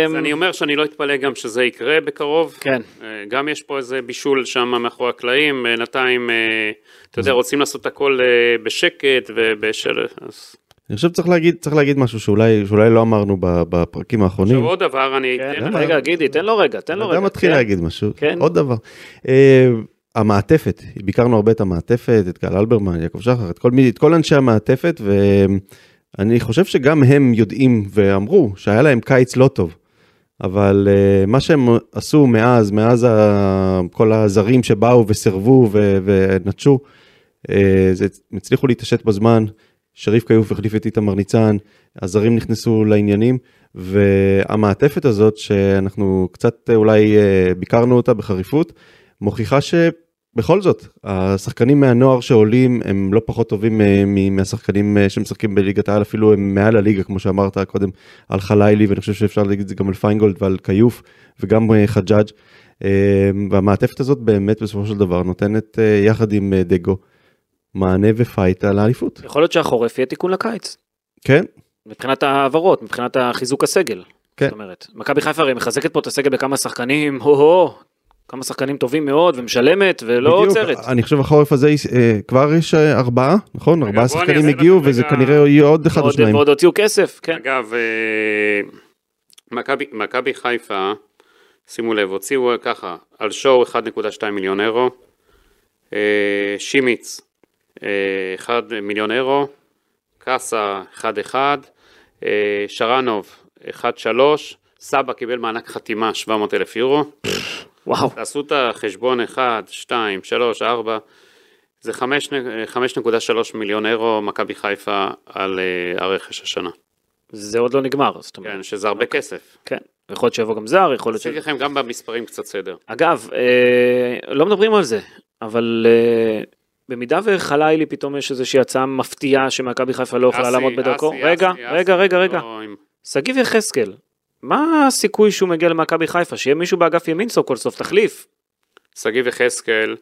אז אני אומר שאני לא אתפלא גם שזה יקרה בקרוב. כן. גם יש פה איזה בישול שם מאחורי הקלעים, בינתיים, אתה יודע, רוצים לעשות הכל בשקט ובשל... אני חושב שצריך להגיד, צריך להגיד משהו שאולי, שאולי לא אמרנו ב- בפרקים האחרונים. עכשיו עוד דבר, אני כן, אתן לך... רגע, גידי, תן לו רגע, תן לו רגע. אתה מתחיל כן. להגיד משהו. כן. עוד דבר. אה, המעטפת, ביקרנו הרבה את המעטפת, את גל אלברמן, יעקב שחר, את כל, מי- את כל אנשי המעטפת, ואני חושב שגם הם יודעים ואמרו שהיה להם קיץ לא טוב. אבל uh, מה שהם עשו מאז, מאז ה, כל הזרים שבאו וסירבו ו, ונטשו, uh, זה, הם הצליחו להתעשת בזמן, שריף כיוף החליף את איתמר ניצן, הזרים נכנסו לעניינים, והמעטפת הזאת שאנחנו קצת אה, אולי uh, ביקרנו אותה בחריפות, מוכיחה שבכל זאת, השחקנים מהנוער שעולים הם לא פחות טובים אה, מהשחקנים אה, שמשחקים בליגת העל, אפילו הם מעל הליגה, כמו שאמרת קודם, על חלילי, ואני חושב שאפשר להגיד את זה גם על פיינגולד ועל כיוף, וגם אה, חג'אג'. אה, והמעטפת הזאת באמת בסופו של דבר נותנת אה, יחד עם אה, דגו מענה ופייט על האליפות. יכול להיות שהחורף יהיה תיקון לקיץ. כן, מבחינת ההעברות, מבחינת החיזוק הסגל. כן. זאת אומרת, מכבי חיפה הרי מחזקת פה את הסגל בכמה שחקנים, הו-הו, כמה שחקנים טובים מאוד, ומשלמת, ולא בדיוק. עוצרת. אני חושב החורף הזה אה, כבר יש אה, ארבעה, נכון? ארבעה שחקנים הגיעו וזה רגע- כנראה יהיה עוד אחד או שניים. ועוד הוציאו כסף, כן. אגב, אה, מכבי- חיפה, שימו לב, הוציאו ככה, על שואו 1.2 מיליון אירו, אה, שימיץ אה, 1 מיליון אירו, קאסה 1.1, אה, שרנוב 1.3, סבא קיבל מענק חתימה 700 אלף יורו, וואו. תעשו את החשבון 1, 2, 3, 4, זה 5, 5.3 מיליון אירו מכבי חיפה על אה, הרכש השנה. זה עוד לא נגמר, זאת אומרת. כן, שזה הרבה כסף. כן. יכול להיות שיבוא גם זר, יכול להיות ש... עשיתי לכם גם במספרים קצת סדר. אגב, אה, לא מדברים על זה, אבל אה, במידה וחלילי פתאום יש איזושהי הצעה מפתיעה שמכבי חיפה לא יכולה לעמוד בדרכו, רגע, רגע, רגע, רגע, לא, עם- שגיב יחזקאל, מה הסיכוי שהוא מגיע למכבי חיפה? שיהיה מישהו באגף ימין סוף כל סוף, תחליף. שגיב יחזקאל,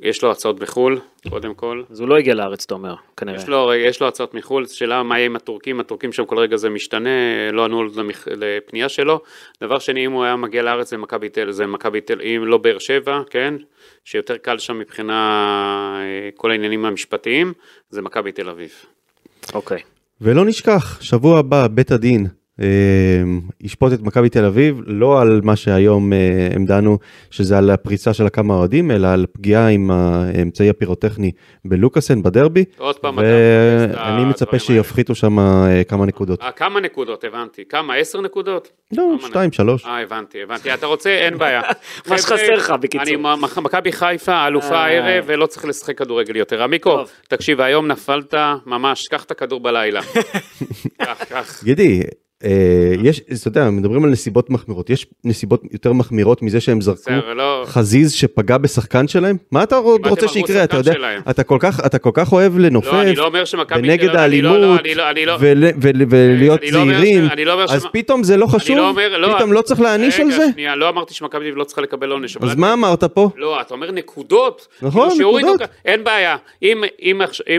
יש לו הצעות בחו"ל, קודם כל. אז הוא לא הגיע לארץ, אתה אומר, כנראה. יש לו, יש לו הצעות מחו"ל, שאלה מה יהיה עם הטורקים, הטורקים שם כל רגע זה משתנה, לא ענו למכ... לפנייה שלו. דבר שני, אם הוא היה מגיע לארץ זה מכבי תל, זה מכבי תל, אם לא באר שבע, כן, שיותר קל שם מבחינה אה, כל העניינים המשפטיים, זה מכבי תל אביב. אוקיי. ולא נשכח, שבוע הבא בית הדין ישפוט את מכבי תל אביב, לא על מה שהיום אה, הם דנו, שזה על הפריצה של הכמה אוהדים, אלא על פגיעה עם האמצעי הפירוטכני בלוקאסן בדרבי, עוד פעם, ואני מצפה שיפחיתו שם אה, כמה נקודות. אה, כמה נקודות, הבנתי. כמה? עשר נקודות? לא, שתיים, שלוש. אה, הבנתי, הבנתי. אתה רוצה, אין בעיה. מה שחסר לך, בקיצור. מכבי חיפה, אלופה. הערב, ולא צריך לשחק כדורגל יותר. עמיקו. תקשיב, היום נפלת, ממש, קח את הכדור בלילה. גידי, יש, אתה יודע, מדברים על נסיבות מחמירות, יש נסיבות יותר מחמירות מזה שהם זרקו לא... חזיז שפגע בשחקן שלהם? מה אתה רוצה שיקרה? אתה יודע. אתה כל כך, אתה כל כך אוהב לנופף, לא, לא. ונגד האלימות, ולהיות זהירים, אומר אז פתאום זה לא חשוב? פתאום לא צריך להעניש על רגע, זה? שנייה, לא אמרתי שמכבי תל אביב לא צריכה לקבל עונש. אז מה אמרת פה? לא, אתה אומר נקודות. נכון, כאילו שהורידו נקודות. אין בעיה. אם,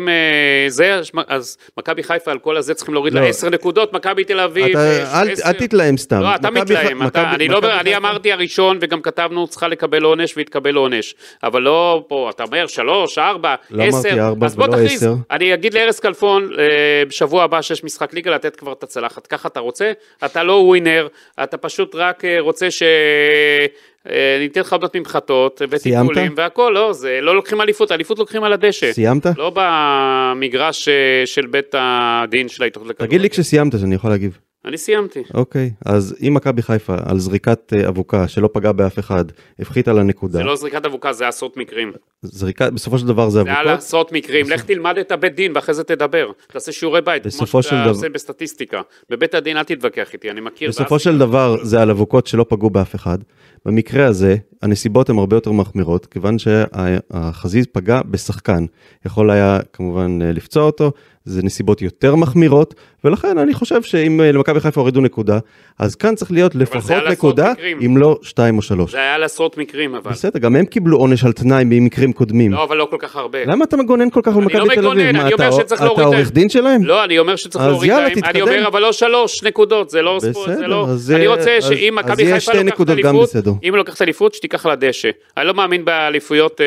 אה, זה, אז- מכבי חיפה על כל הזה צריכים להוריד לה לא. 10 נקודות, מכבי תל אביב. אה, אל- 10. אל תתלהם סתם. לא, אתה מתלהם. אני לא אמרתי הראשון, וגם כתבנו, צריכה לקבל עונש והתקבל עונש. אבל לא פה, אתה אומר שלוש, ארבע, לא עשר. אז בוא תכריז. אני אגיד לארז כלפון, אה, בשבוע הבא שיש משחק ליגה, לתת כבר את הצלחת. ככה אתה רוצה? אתה לא ווינר, אתה פשוט רק אה, רוצה ש... אה, ניתן לך עובדות ממחטות וטיפולים סיימת? והכל, לא, זה לא לוקחים אליפות, אליפות לוקחים על הדשא. סיימת? לא במגרש אה, של בית הדין של ההתאחדות לכדורגל. תגיד לי כשסיימת שאני יכול להגיב. אני סיימתי. אוקיי, אז אם מכבי חיפה על זריקת אה, אבוקה שלא פגע באף אחד, הפחיתה לנקודה, זה לא זריקת אבוקה, זה עשרות מקרים. זריקה, בסופו של דבר זה זה היה אבוקות, לעשרות מקרים, לך תלמד את הבית דין ואחרי זה תדבר. תעשה שיעורי בית, כמו שאתה דבר- עושה בסטטיסטיקה. בבית הדין אל תתווכח איתי, אני מכיר. בסופו של דבר זה על אבוקות שלא פגעו באף אחד. במקרה הזה הנסיבות הן הרבה יותר מחמירות כיוון שהחזיז פגע בשחקן. יכול היה כמובן אה, לפצוע אותו זה נסיבות יותר מחמירות ולכן אני חושב שאם אה, למכבי חיפה הורידו נקודה אז כאן צריך להיות לפחות נקודה מקרים. אם לא שתיים או שלוש. זה היה על עשרות מקרים אבל. בסדר גם הם קיבלו עונש על תנאי במקרים קודמים. לא, אבל לא כל כך הרבה. למה אתה מגונן כל כך על לא מכבי תל אביב? מה, אני אומר אתה- אתה עורך דין שלהם? לא, אני אומר שצריך להוריד להם, אני. אומר אבל לא שלוש נקודות, זה לא ספורט, זה בסדר, לא, אז אני רוצה אז- שאם מכבי חיפה שתי לוקחת נקודות גם אליפות, בסדר. אם לוקחת אליפות שתיקח על הדשא, אני לא מאמין באליפויות אה,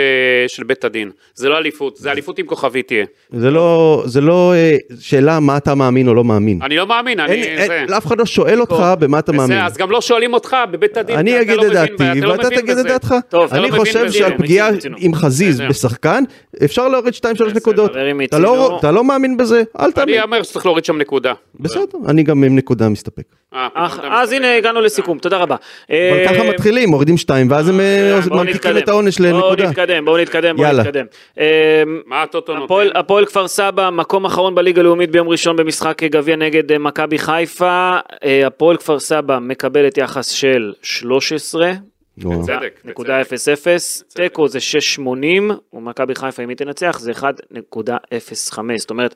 של בית הדין, זה לא אליפות, זה אליפות עם כוכבית תהיה, זה לא זה לא אה, שאלה מה אתה מאמין או לא מאמין. אני לא מאמין, אני, אין, זה, אין, אף אחד לא שואל אותך במה אתה מאמין. אז גם לא שואלים אותך בבית הדין, אני אגיד לא את דעתי לא ואתה תגיד את. דעתך. אני לא חושב שעל פגיעה. עם חזיז. בשחקן אפשר להוריד 2-3 נקודות. אתה לא- מאמין בזה אל תאמין. אני אומר שצריך להוריד שם נקודה. בסדר אני גם עם נקודה מסתפק. אה, אתה אז. הנה הגענו לסיכום, תודה רבה. אבל אה, ככה מתחילים מורידים 2 ואז הם אה, בואו ממתיקים. את העונש בואו לנקודה. נתקדם, בואו נתקדם, בואו יאללה. נתקדם. אה, מה הטוטו נותן? הפועל כפר סבא, מקום אחרון בליגה הלאומית ביום ראשון במשחק גביע נגד אה, מכבי חיפה. אה, הפועל כפר סבא מקבלת יחס של 13. וואו. בצדק, נקודה בצדק. 0-0, תיקו זה 6.80, ומכבי חיפה אם היא תנצח זה 1.05, זאת אומרת,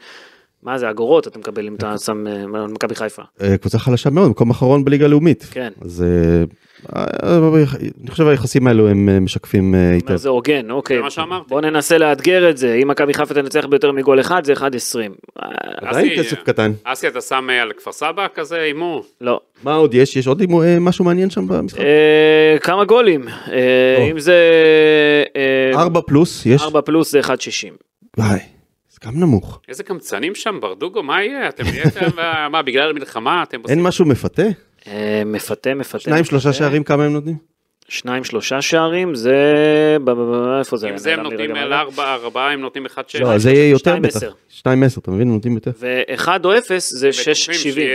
מה זה אגורות אתה מקבל אם אתה שם אה, מכבי חיפה. אה, קבוצה חלשה מאוד מקום אחרון בליגה הלאומית. כן. אז אה, אני חושב היחסים האלו הם משקפים היטב. זה הוגן, אוקיי. זה מה שאמרתי. בוא ננסה לאתגר את זה, אם מכבי חיפה תנצח ביותר מגול אחד זה 1.20. אה, עדיין כסף קטן. אסי, אתה שם על כפר סבא כזה הימור? לא. מה עוד יש? יש עוד משהו מעניין שם במשחק? כמה גולים. אם זה... אה, 4 פלוס יש? 4 פלוס זה 1.60. גם נמוך. איזה קמצנים שם, ברדוגו, מה יהיה? אתם נהייתם, אה, מה, בגלל המלחמה אתם עושים... אין משהו מפתה? אה, מפתה, מפתה. שניים שלושה. שערים כמה הם נותנים? שניים שלושה שערים זה ב- ב- ב- איפה זה אם זה הם לי נותנים על רגע. ארבע, ארבעה הם נותנים אחד שש. לא, זה יהיה יותר שתיים בטח. עשר. 2-10, אתה מבין? נותנים יותר. ואחד או אפס זה שש שבעים.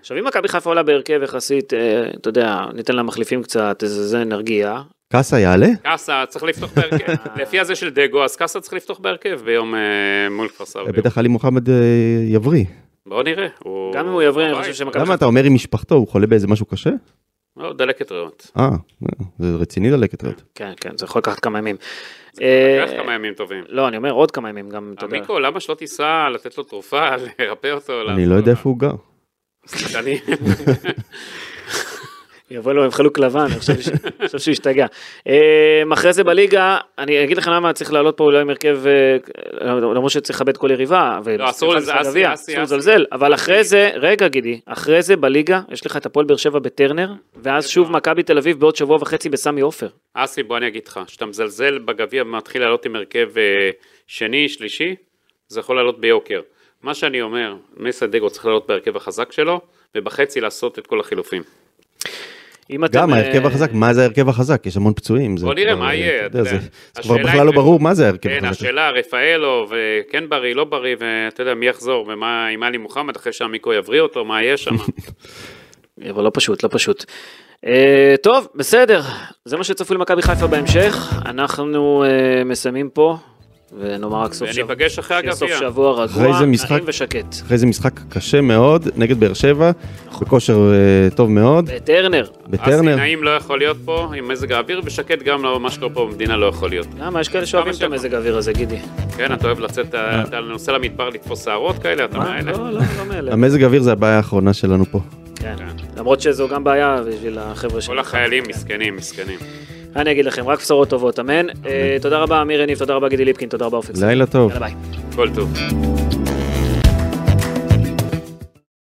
עכשיו אם מכבי חיפה עולה בהרכב יחסית, אה, אתה יודע, ניתן לה מחליפים קצת, זה נרגיע. קאסה יעלה? קאסה צריך לפתוח בהרכב. לפי הזה של דגו, אז קאסה צריך לפתוח בהרכב ביום אה, מול כפר סבא. בטח עלי מוחמד אה, יבריא. בואו נראה. גם אם הוא יבריא, אני. חושב שמכבי למה אתה אומר עם משפחתו, הוא חולה באיזה משהו קשה? לא, דלקת ריאות. אה, זה רציני דלקת ריאות. כן, כן, זה יכול לקחת כמה ימים. לקח אה, כמה ימים טובים. לא, אני אומר עוד כמה ימים, גם, אתה יודע. עמיקו, למה שלא תיסע לתת לו תרופה, לרפא אותו? אני לא יודע? איפה הוא גר. יבוא לו עם חלוק לבן, אני חושב שהוא השתגע. אה, אחרי זה בליגה, אני אגיד לכם למה צריך לעלות פה אולי עם הרכב, אה, למרות שצריך לכבד כל יריבה, לא, אסור. לזלזל, אבל אחרי זה, רגע גידי, אחרי זה בליגה, יש לך את הפועל באר שבע בטרנר, ואז שוב מכבי תל אביב בעוד שבוע וחצי בסמי עופר. אסי, בוא אני אגיד לך, כשאתה מזלזל בגביע ומתחיל לעלות עם הרכב אה, שני, שלישי, זה יכול לעלות ביוקר. מה שאני אומר, מסדגו צריך לעלות בהרכב החזק שלו, ובחצי לעשות את כל החילופים. אם אתם, גם אה, ההרכב החזק, מה זה ההרכב החזק? יש המון פצועים. זה בוא נראה מה אה, יהיה. זה זה כבר בכלל לא ברור מה זה ההרכב כן, החזק. השאלה, רפאלו, וכן בריא, לא בריא, ואתה יודע, מי יחזור, ומה עם עלי מוחמד, אחרי שעמיקו יבריא אותו, מה יהיה שם. אבל לא פשוט, לא פשוט. אה, טוב, בסדר, זה מה שצפוי למכבי חיפה בהמשך, אנחנו אה, מסיימים פה, ונאמר רק סוף שבוע. וניפגש אחרי שיהיה סוף הגביע. שבוע רגוע, נעים ושקט. אחרי זה משחק קשה מאוד נגד באר שבע, בכושר אה, טוב מאוד, בטרנר, אסי, בטרנר. נעים לא יכול להיות פה עם מזג האוויר, ושקט גם לא, מה שקורה פה במדינה לא יכול להיות. למה? יש כאלה שאוהבים את. המזג האוויר הזה, גידי. כן, אתה אוהב לצאת, אתה נוסע למדבר לתפוס שערות כאלה, אתה? מאלה? לא, לא, לא מאלה. המזג האוויר זה הבעיה האחרונה שלנו פה. כן. למרות שזו גם בעיה בשביל החבר'ה כל החיילים מסכנים, מסכנים. אני אגיד לכם, רק בשורות טובות, אמן. אה, תודה רבה, אמיר יניב, תודה רבה, גידי ליפקין, תודה רבה, אופק. לילה טוב. יאללה ביי. כל טוב.